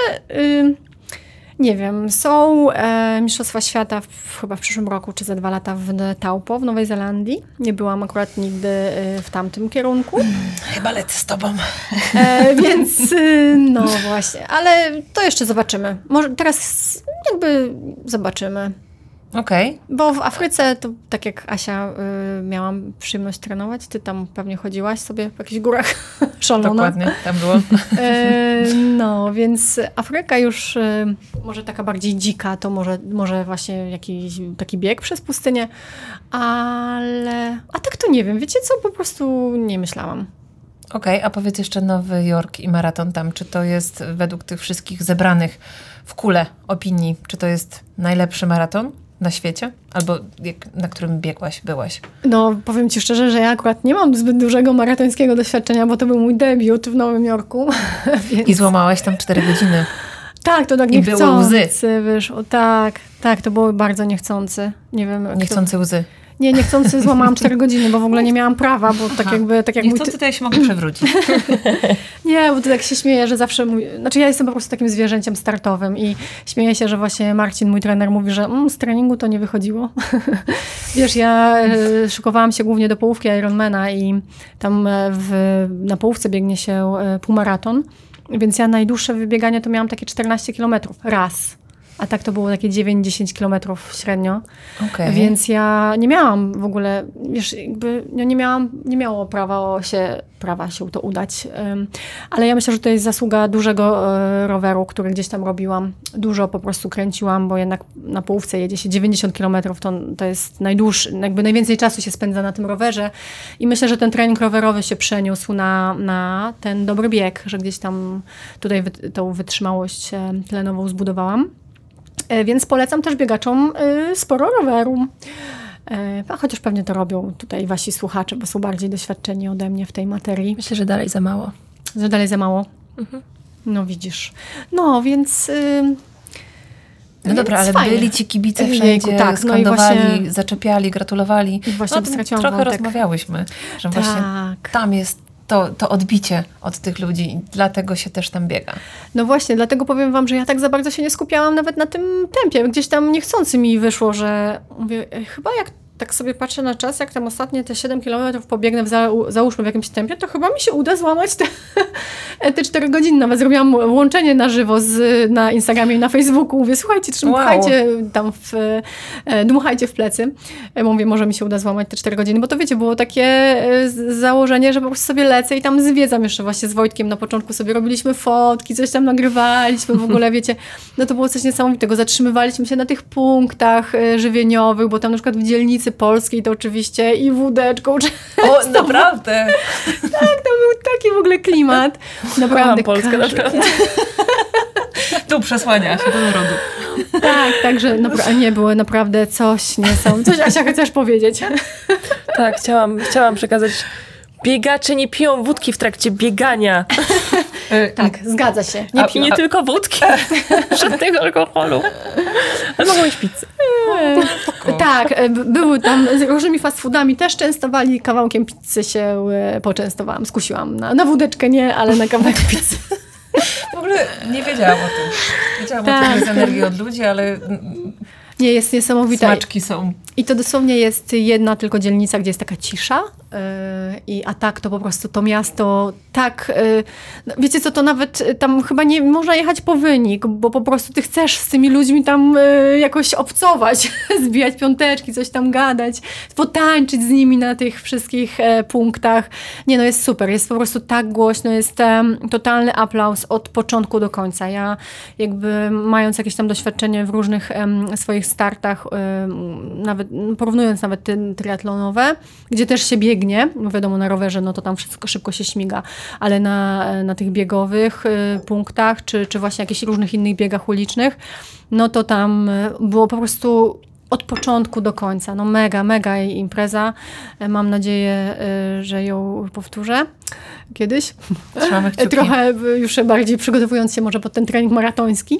Nie wiem, są e, Mistrzostwa Świata w, chyba w przyszłym roku, czy za dwa lata w Taupo, w Nowej Zelandii. Nie byłam akurat nigdy e, w tamtym kierunku. Chyba lecę z tobą. E, więc y, no właśnie, ale to jeszcze zobaczymy. Może teraz jakby zobaczymy. Okej. Bo w Afryce, to tak jak Asia, y, miałam przyjemność trenować, ty tam pewnie chodziłaś sobie w jakichś górach szalona. Dokładnie, tam było. E, no, więc Afryka już e, może taka bardziej dzika, to może, może właśnie jakiś taki bieg przez pustynię, ale a tak to nie wiem, wiecie co, po prostu nie myślałam. Okej, a powiedz jeszcze Nowy Jork i maraton tam. Czy to jest według tych wszystkich zebranych w kule opinii, czy to jest najlepszy maraton na świecie? Albo jak, na którym biegłaś, byłaś? No, powiem ci szczerze, że ja akurat nie mam zbyt dużego maratońskiego doświadczenia, bo to był mój debiut w Nowym Jorku. Więc... I złamałaś tam cztery godziny. Tak, to tak I były niechcący łzy. wyszło. Tak, tak, to było bardzo niechcący. Nie wiem. jak to- Niechcący łzy. Nie, niechcący złamałam 4 godziny, bo w ogóle nie miałam prawa, bo tak jakby, tak jak mój... Niechcący to ja się mogę przewrócić. Nie, bo to tak się śmieję, że zawsze mój... Znaczy ja jestem po prostu takim zwierzęciem startowym i śmieję się, że właśnie Marcin, mój trener, mówi, że mm, z treningu to nie wychodziło. Wiesz, ja e, szykowałam się głównie do połówki Ironmana i tam e, w, na połówce biegnie się e, półmaraton, więc ja najdłuższe wybieganie to miałam takie 14 kilometrów. Raz. A tak to było takie 9-10 kilometrów średnio. Okej. Więc ja nie miałam w ogóle, wiesz, jakby no nie miałam, nie miało prawa się, prawa się to udać. Ale ja myślę, że to jest zasługa dużego e, roweru, który gdzieś tam robiłam. Dużo po prostu kręciłam, bo jednak na połówce jedzie się 90 km, to, to jest najdłuższy, jakby najwięcej czasu się spędza na tym rowerze. I myślę, że ten trening rowerowy się przeniósł na, na ten dobry bieg, że gdzieś tam tutaj wy, tą wytrzymałość tlenową zbudowałam. E, Więc polecam też biegaczom y, sporo roweru. E, A chociaż pewnie to robią tutaj wasi słuchacze, bo są bardziej doświadczeni ode mnie w tej materii. Myślę, że dalej za mało. Że dalej za mało. No widzisz. No więc. y, No więc dobra, ale fajnie. byli ci kibice Jejku, wszędzie, tak, no skandowali, właśnie- zaczepiali, gratulowali. I właśnie no, trochę wątek. rozmawiałyśmy, że właśnie Tak. tam jest to, to odbicie od tych ludzi dlatego się też tam biega. No właśnie, dlatego powiem wam, że ja tak za bardzo się nie skupiałam nawet na tym tempie. Gdzieś tam niechcący mi wyszło, że mówię, "Ej, chyba jak tak sobie patrzę na czas, jak tam ostatnie te 7 km pobiegnę, w za, załóżmy w jakimś tempie, to chyba mi się uda złamać te, te 4 godziny. Nawet zrobiłam łączenie na żywo z, na Instagramie i na Facebooku. Mówię, słuchajcie, dmuchajcie tam w, e, dmuchajcie w plecy. E, Mówię, może mi się uda złamać te 4 godziny, bo to wiecie, było takie e, założenie, że po prostu sobie lecę i tam zwiedzam jeszcze właśnie z Wojtkiem na początku sobie robiliśmy fotki, coś tam nagrywaliśmy w ogóle, wiecie, no to było coś niesamowitego. Zatrzymywaliśmy się na tych punktach żywieniowych, bo tam na przykład w dzielnicy polskiej to oczywiście i wódeczką, czy O, naprawdę! tak, to był taki w ogóle klimat. Naprawdę. Kocham Polskę, każdy- naprawdę. Tu przesłania się do narodu. Tak, także napra- nie było naprawdę coś niesamowitego. Coś Asia chcesz powiedzieć? Tak, chciałam, chciałam przekazać. Biegacze nie piją wódki w trakcie biegania. Tak, zgadza się. Nie A- I nie tylko wódki. Żadnego alkoholu. Ale mogą mieć pizzę. Tak, e, były tam z różnymi fast foodami, też częstowali, kawałkiem pizzy się e, poczęstowałam, skusiłam. Na, na wódeczkę nie, ale na kawałek pizzy. W ogóle nie wiedziałam o tym. Wiedziałam o Tak. tym, że z energii od ludzi, ale Nie, jest niesamowita. Smaczki są. I to dosłownie jest jedna tylko dzielnica, gdzie jest taka cisza. Yy, I, a tak to po prostu to miasto tak. Yy, no wiecie co, to nawet tam chyba nie można jechać po wynik, bo po prostu ty chcesz z tymi ludźmi tam yy, jakoś obcować, zbijać piąteczki, coś tam gadać, potańczyć z nimi na tych wszystkich e, punktach. Nie no, jest super, jest po prostu tak głośno, jest totalny aplauz od początku do końca. Ja jakby mając jakieś tam doświadczenie w różnych em, startach, em, nawet porównując nawet te triatlonowe, gdzie też się biegnie, wiadomo na rowerze, no to tam wszystko szybko się śmiga, ale na, na tych biegowych y, punktach, czy, czy właśnie jakichś różnych innych biegach ulicznych, no to tam y, było po prostu od początku do końca. No mega, mega impreza. E, Mam nadzieję, y, że ją powtórzę kiedyś. Trzymamy kciuki. Trochę y, już bardziej przygotowując się może pod ten trening maratoński.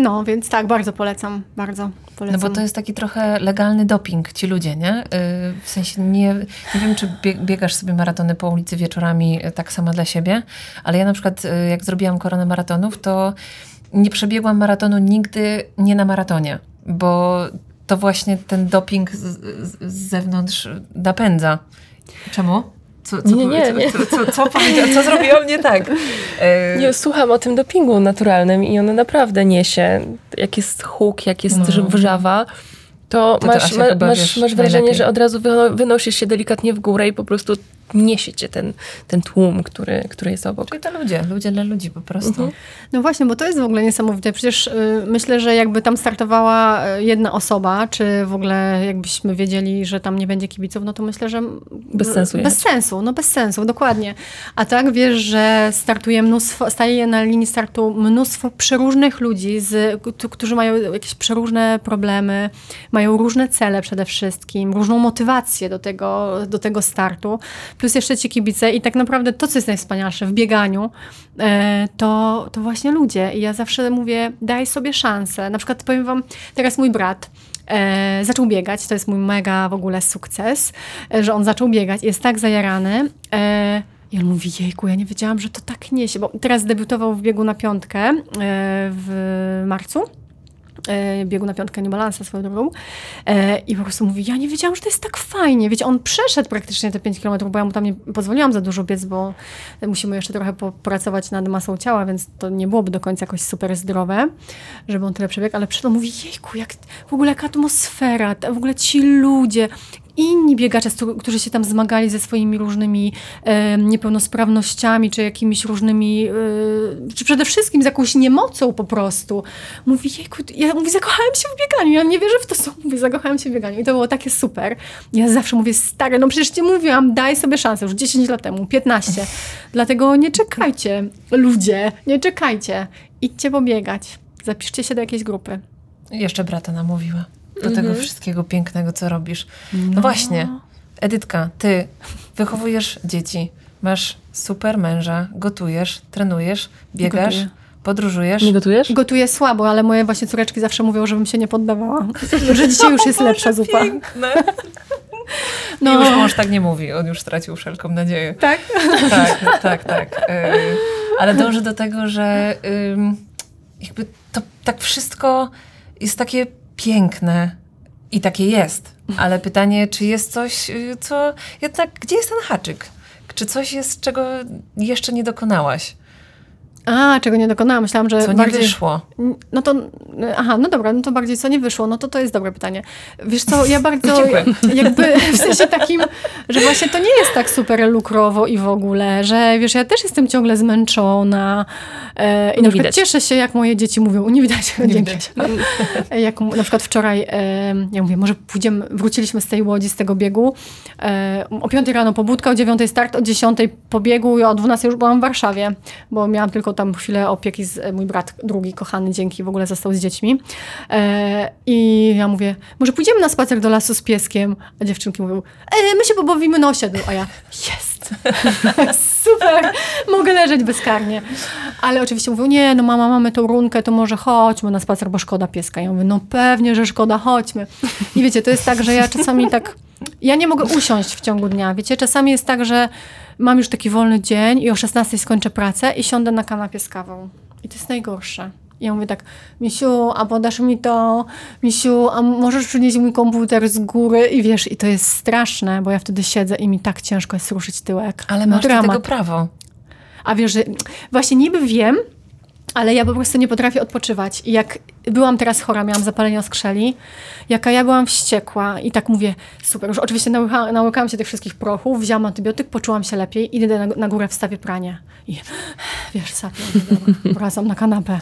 No, więc tak, bardzo polecam, bardzo No polecam. bo to jest taki trochę legalny doping, ci ludzie, nie? Yy, W sensie nie, nie wiem, czy bie- biegasz sobie maratony po ulicy wieczorami y, tak sama dla siebie, ale ja na przykład y, jak zrobiłam koronę maratonów, to nie przebiegłam maratonu nigdy nie na maratonie, bo to właśnie ten doping z, z, z zewnątrz napędza. Czemu? Co, co, Nie, nie, nie. Co, co, co, co zrobiłam nie tak? Nie, słucham o tym dopingu naturalnym i ono naprawdę niesie. Jak jest huk, jak jest No. wrzawa, to, ty, masz, Asia, ma, masz, masz wrażenie, najlepiej. że od razu wyno- wynosisz się delikatnie w górę i po prostu niesie cię ten, ten tłum, który, który jest obok. Czyli to ludzie, ludzie dla ludzi po prostu. Mhm. No właśnie, bo to jest w ogóle niesamowite. Przecież y, myślę, że jakby tam startowała y, jedna osoba, czy w ogóle jakbyśmy wiedzieli, że tam nie będzie kibiców, no to myślę, że... Bez sensu Bez jechać. sensu, no bez sensu, dokładnie. A tak wiesz, że startuje mnóstwo, staje na linii startu mnóstwo przeróżnych ludzi, z, którzy mają jakieś przeróżne problemy, mają różne cele przede wszystkim, różną motywację do tego, do tego startu, plus jeszcze ci kibice i tak naprawdę to, co jest najwspanialsze w bieganiu, e, to, to właśnie ludzie. I ja zawsze mówię, daj sobie szansę. Na przykład powiem wam, teraz mój brat e, zaczął biegać, to jest mój mega w ogóle sukces, e, że on zaczął biegać, jest tak zajarany. E, i on mówi, jejku, ja nie wiedziałam, że to tak niesie, bo teraz debiutował w biegu na piątkę e, w marcu biegu na piątkę New Balance swoją drogą e, i po prostu mówi, ja nie wiedziałam, że to jest tak fajnie. Wiecie, on przeszedł praktycznie te 5 km, bo ja mu tam nie pozwoliłam za dużo biec, bo musimy jeszcze trochę popracować nad masą ciała, więc to nie byłoby do końca jakoś super zdrowe, żeby on tyle przebiegł, ale przed on mówi, jejku, jak w ogóle jaka atmosfera, w ogóle ci ludzie, inni biegacze, którzy się tam zmagali ze swoimi różnymi e, niepełnosprawnościami, czy jakimiś różnymi, e, czy przede wszystkim z jakąś niemocą po prostu. Mówi, jejku, ja mówi, zakochałem się w bieganiu, ja nie wierzę w to, co mówię, zakochałem się w bieganiu. I to było takie super. Ja zawsze mówię, stary, no przecież ci mówiłam, daj sobie szansę, już 10 lat temu, 15. Dlatego nie czekajcie, ludzie, nie czekajcie. Idźcie pobiegać. Zapiszcie się do jakiejś grupy. Jeszcze brata namówiła do tego wszystkiego pięknego, co robisz. No. właśnie, Edytka, ty wychowujesz dzieci, masz super męża, gotujesz, trenujesz, biegasz, Gotuję. podróżujesz. Nie gotujesz? Gotuję słabo, ale moje właśnie córeczki zawsze mówią, żebym się nie poddawała. Że dzisiaj już jest lepsza zupa. Piękne. No. No. Już mąż tak nie mówi, on już stracił wszelką nadzieję. Tak? Tak, tak, tak. Y, ale dążę do tego, że jakby to tak wszystko jest takie piękne i takie jest. Ale pytanie, czy jest coś, y, co jednak, gdzie jest ten haczyk? Czy coś jest, czego jeszcze nie dokonałaś? A, czego nie dokonałam. Myślałam, że Co nie bardziej... wyszło? No to, aha, no dobra, no to bardziej co nie wyszło, no to to jest dobre pytanie. Wiesz co, ja bardzo jakby w sensie takim, że właśnie to nie jest tak super lukrowo i w ogóle, że wiesz, ja też jestem ciągle zmęczona e, i Nie na przykład cieszę się, jak moje dzieci mówią, nie widać, Nie dzięki. widać. Jak na przykład wczoraj, e, ja mówię, może pójdziemy, wróciliśmy z tej łodzi, z tego biegu, e, o 5 rano pobudka, o 9 start, o 10 pobiegu i o 12 już byłam w Warszawie, bo miałam tylko tam chwilę opieki z e, mój brat, drugi kochany, dzięki, w ogóle został z dziećmi. E, I ja mówię, może pójdziemy na spacer do lasu z pieskiem, a dziewczynki mówią, e, my się pobawimy na osiedlu, a ja, jest, super, mogę leżeć bezkarnie. Ale oczywiście mówią, nie, no mama, mamy tą runkę, to może chodźmy na spacer, bo szkoda pieska. Ja mówię, no pewnie, że szkoda, chodźmy. I wiecie, to jest tak, że ja czasami tak, ja nie mogę usiąść w ciągu dnia, wiecie, czasami jest tak, że mam już taki wolny dzień i o 16 skończę pracę i siądę na kanapie z kawą. I to jest najgorsze. I ja mówię tak, Misiu, a podasz mi to? Misiu, a możesz przynieść mój komputer z góry? I wiesz, i to jest straszne, bo ja wtedy siedzę i mi tak ciężko jest ruszyć tyłek. Ale masz do dramat. tego prawo. A wiesz, że właśnie niby wiem, ale ja po prostu nie potrafię odpoczywać. I jak byłam teraz chora, miałam zapalenie oskrzeli, jaka ja byłam wściekła i tak mówię, super, już oczywiście nauka, naukałam się tych wszystkich prochów, wzięłam antybiotyk, poczułam się lepiej, idę na, na górę, wstawię pranie. I wiesz, sapię, wracam na kanapę.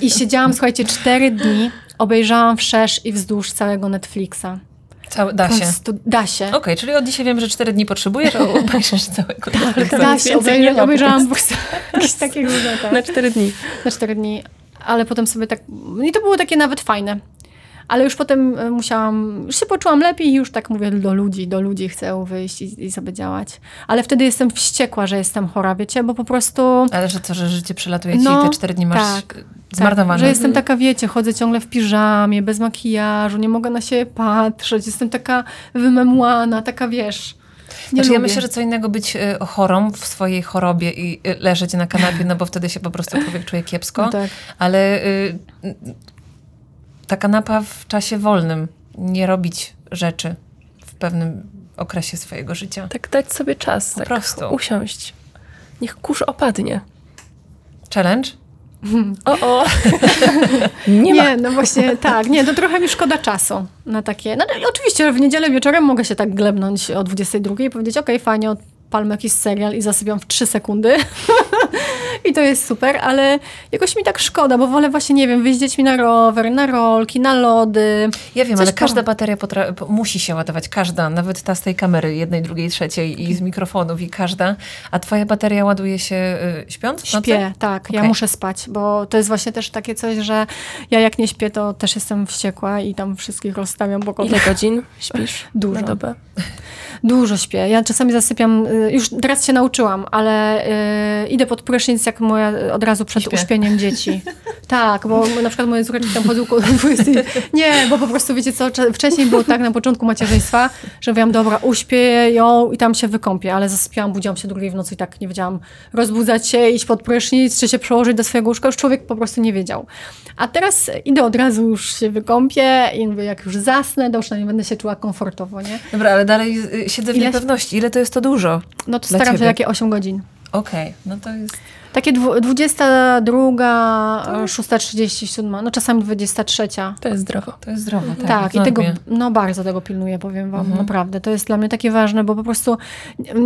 I siedziałam, słuchajcie, cztery dni, obejrzałam wszerz i wzdłuż całego Netflixa. Cały, da się. prostu Da się. Okej, czyli od dzisiaj wiem, że cztery dni potrzebujesz, a obejrzysz całego Netflixa. Da nic się, nie obejrzałam, takie różne, tak. Na cztery dni. na cztery dni, ale potem sobie tak, i to było takie nawet fajne. Ale już potem e, musiałam, już się poczułam lepiej i już tak mówię do ludzi, do ludzi chcę wyjść i, i sobie działać. Ale wtedy jestem wściekła, że jestem chora, wiecie, bo po prostu... Ale że co, że życie przelatuje ci No, i te cztery dni masz tak, tak, zmarnowane. że jestem taka, wiecie, chodzę ciągle w piżamie, bez makijażu, nie mogę na siebie patrzeć, jestem taka wymemłana, taka, wiesz... Nie Znaczy, ja lubię. myślę, że co innego być y, chorą w swojej chorobie i y, leżeć na kanapie, no bo wtedy się po prostu człowiek czuje kiepsko. No tak. Ale y, ta kanapa w czasie wolnym, nie robić rzeczy w pewnym okresie swojego życia. Tak dać sobie czas. Po tak prostu. Usiąść. Niech kurz opadnie. Challenge? O, o. nie ma. Nie, no właśnie tak. Nie, to trochę mi szkoda czasu na takie. No, no, oczywiście w niedzielę wieczorem mogę się tak glebnąć o 22 i powiedzieć, okej, fajnie, odpalmy jakiś serial i zasypiam w 3 sekundy. I to jest super, ale jakoś mi tak szkoda, bo wolę właśnie, nie wiem, wyjść z dziećmi na rower, na rolki, na lody. Ja wiem, ale każda bateria musi się ładować. Każda, nawet ta z tej kamery, jednej, drugiej, trzeciej i z mikrofonów i każda. A twoja bateria ładuje się y, śpiąc? Śpię, tak, ja Okej. muszę spać, bo to jest właśnie też takie coś, że ja jak nie śpię, to też jestem wściekła i tam wszystkich rozstawiam po Ile godzin śpisz Dużo. na dobę? Dużo śpię. Ja czasami zasypiam, y, już teraz się nauczyłam, ale y, idę pod prysznic jak moja od razu przed Śpię. uśpieniem dzieci. Tak, bo na przykład moje córeczki tam chodzą koło 20. Nie, bo po prostu wiecie co, cze- wcześniej było tak na początku macierzyństwa, że mówiłam, dobra, uśpię ją i tam się wykąpię, ale zasypiałam, budziłam się drugiej w nocy i tak nie wiedziałam rozbudzać się, iść pod prysznic, czy się przełożyć do swojego łóżka. Już człowiek po prostu nie wiedział. A teraz idę od razu, już się wykąpię i mówię, jak już zasnę, to już nie będę się czuła komfortowo, nie? Dobra, ale dalej y, siedzę w Ile- niepewności. Ile to jest to dużo? No to staram się takie 8 godzin. Okej, no to jest... Takie dwu- 22, 6.37, no czasami 23. To jest zdrowo. To jest zdrowo, tak. Tak, i tego, no bardzo tego pilnuję, powiem wam, Mhm. naprawdę. To jest dla mnie takie ważne, bo po prostu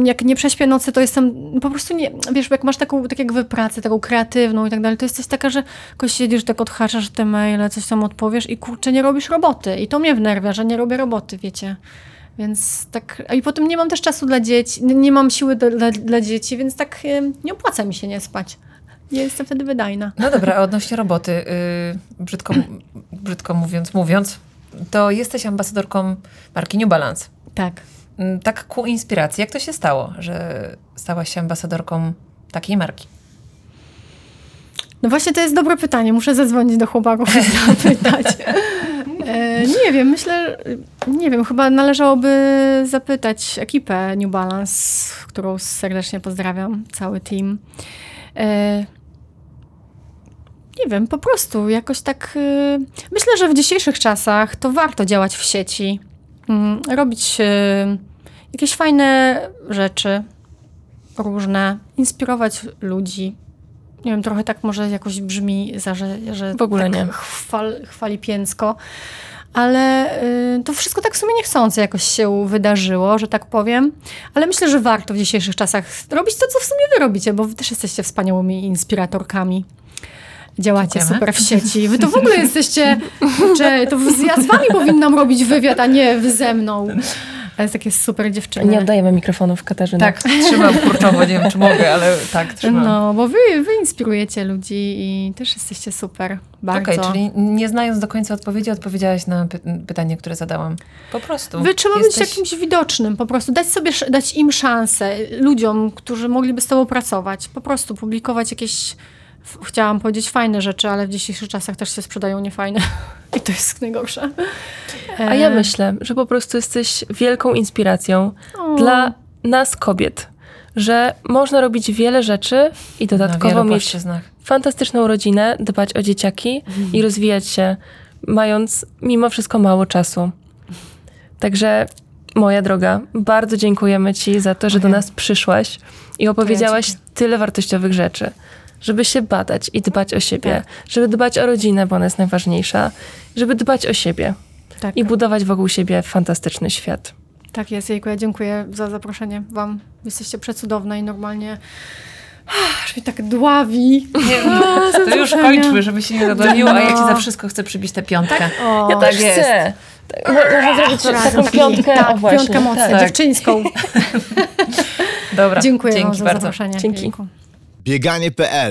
jak nie prześpię nocy, to jestem po prostu nie, wiesz, jak masz taką, tak jak wy pracę, taką kreatywną i tak dalej, to jesteś taka, że jakoś siedzisz, tak odhaczasz te maile, coś tam odpowiesz i kurczę, nie robisz roboty. I to mnie wnerwia, że nie robię roboty, wiecie. Więc tak, i potem nie mam też czasu dla dzieci, nie- mam siły do, dla, dla dzieci, więc tak nie opłaca mi się nie spać. Nie jestem wtedy wydajna. No dobra, a odnośnie roboty, y, brzydko, brzydko mówiąc, mówiąc, to jesteś ambasadorką marki New Balance. Tak. Mm, Tak ku inspiracji. Jak to się stało, że stałaś się ambasadorką takiej marki? No właśnie to jest dobre pytanie. Muszę zadzwonić do chłopaków i zapytać. E, nie wiem, myślę, nie wiem, chyba należałoby zapytać ekipę New Balance, którą serdecznie pozdrawiam, cały team. E, nie wiem, po prostu jakoś tak. e, myślę, że w dzisiejszych czasach to warto działać w sieci, mm, robić e, jakieś fajne rzeczy, różne, inspirować ludzi. Nie wiem, trochę tak może jakoś brzmi, za, że, że W ogóle tak nie. Chwal, chwali pięcko. Ale y, to wszystko tak w sumie niechcący jakoś się wydarzyło, że tak powiem. Ale myślę, że warto w dzisiejszych czasach robić to, co w sumie wy robicie, bo wy też jesteście wspaniałymi inspiratorkami. Działacie Dziękujemy. super w sieci. Wy to w ogóle jesteście, czy to z- ja z wami powinnam robić wywiad, a nie wy ze mną. Ale takie super dziewczyny. Nie oddajemy mikrofonów Katarzyny. Tak, trzymam kurczowo, nie wiem czy mogę, ale tak, trzymam. No, bo wy, wy inspirujecie ludzi i też jesteście super. Bardzo. Okej, czyli nie znając do końca odpowiedzi, odpowiedziałaś na py- pytanie, które zadałam. Po prostu. Wy trzeba Jesteś- być jakimś widocznym, po prostu dać sobie, dać im szansę, ludziom, którzy mogliby z tobą pracować, po prostu publikować jakieś, chciałam powiedzieć fajne rzeczy, ale w dzisiejszych czasach też się sprzedają niefajne i to jest najgorsze. A ja E, myślę, że po prostu jesteś wielką inspiracją o, dla nas kobiet, że można robić wiele rzeczy i dodatkowo mieć płaszczyznach. fantastyczną rodzinę, dbać o dzieciaki i rozwijać się, mając mimo wszystko mało czasu. Także moja droga, bardzo dziękujemy Ci za to, że do Ojej. nas przyszłaś i opowiedziałaś dziękuję. tyle wartościowych rzeczy. Żeby się badać i dbać o siebie, Tak. żeby dbać o rodzinę, bo ona jest najważniejsza, żeby dbać o siebie Tak, i budować wokół siebie fantastyczny świat. tak jest, Jejku, ja dziękuję za zaproszenie wam. Jesteście przecudowne i normalnie ah, aż mi tak dławi. To już kończmy, żeby się nie zadławiło, a ja ci za wszystko chcę przybić tę piątkę. O, Ja też jest. chcę. Tak, mo- Można zrobić razem taką taki- piątkę, tak, o właśnie. piątkę mocną, tak. dziewczyńską. Dobra, Dziękuję dzięki za bardzo. zaproszenie. Dzięki. Bieganie.pl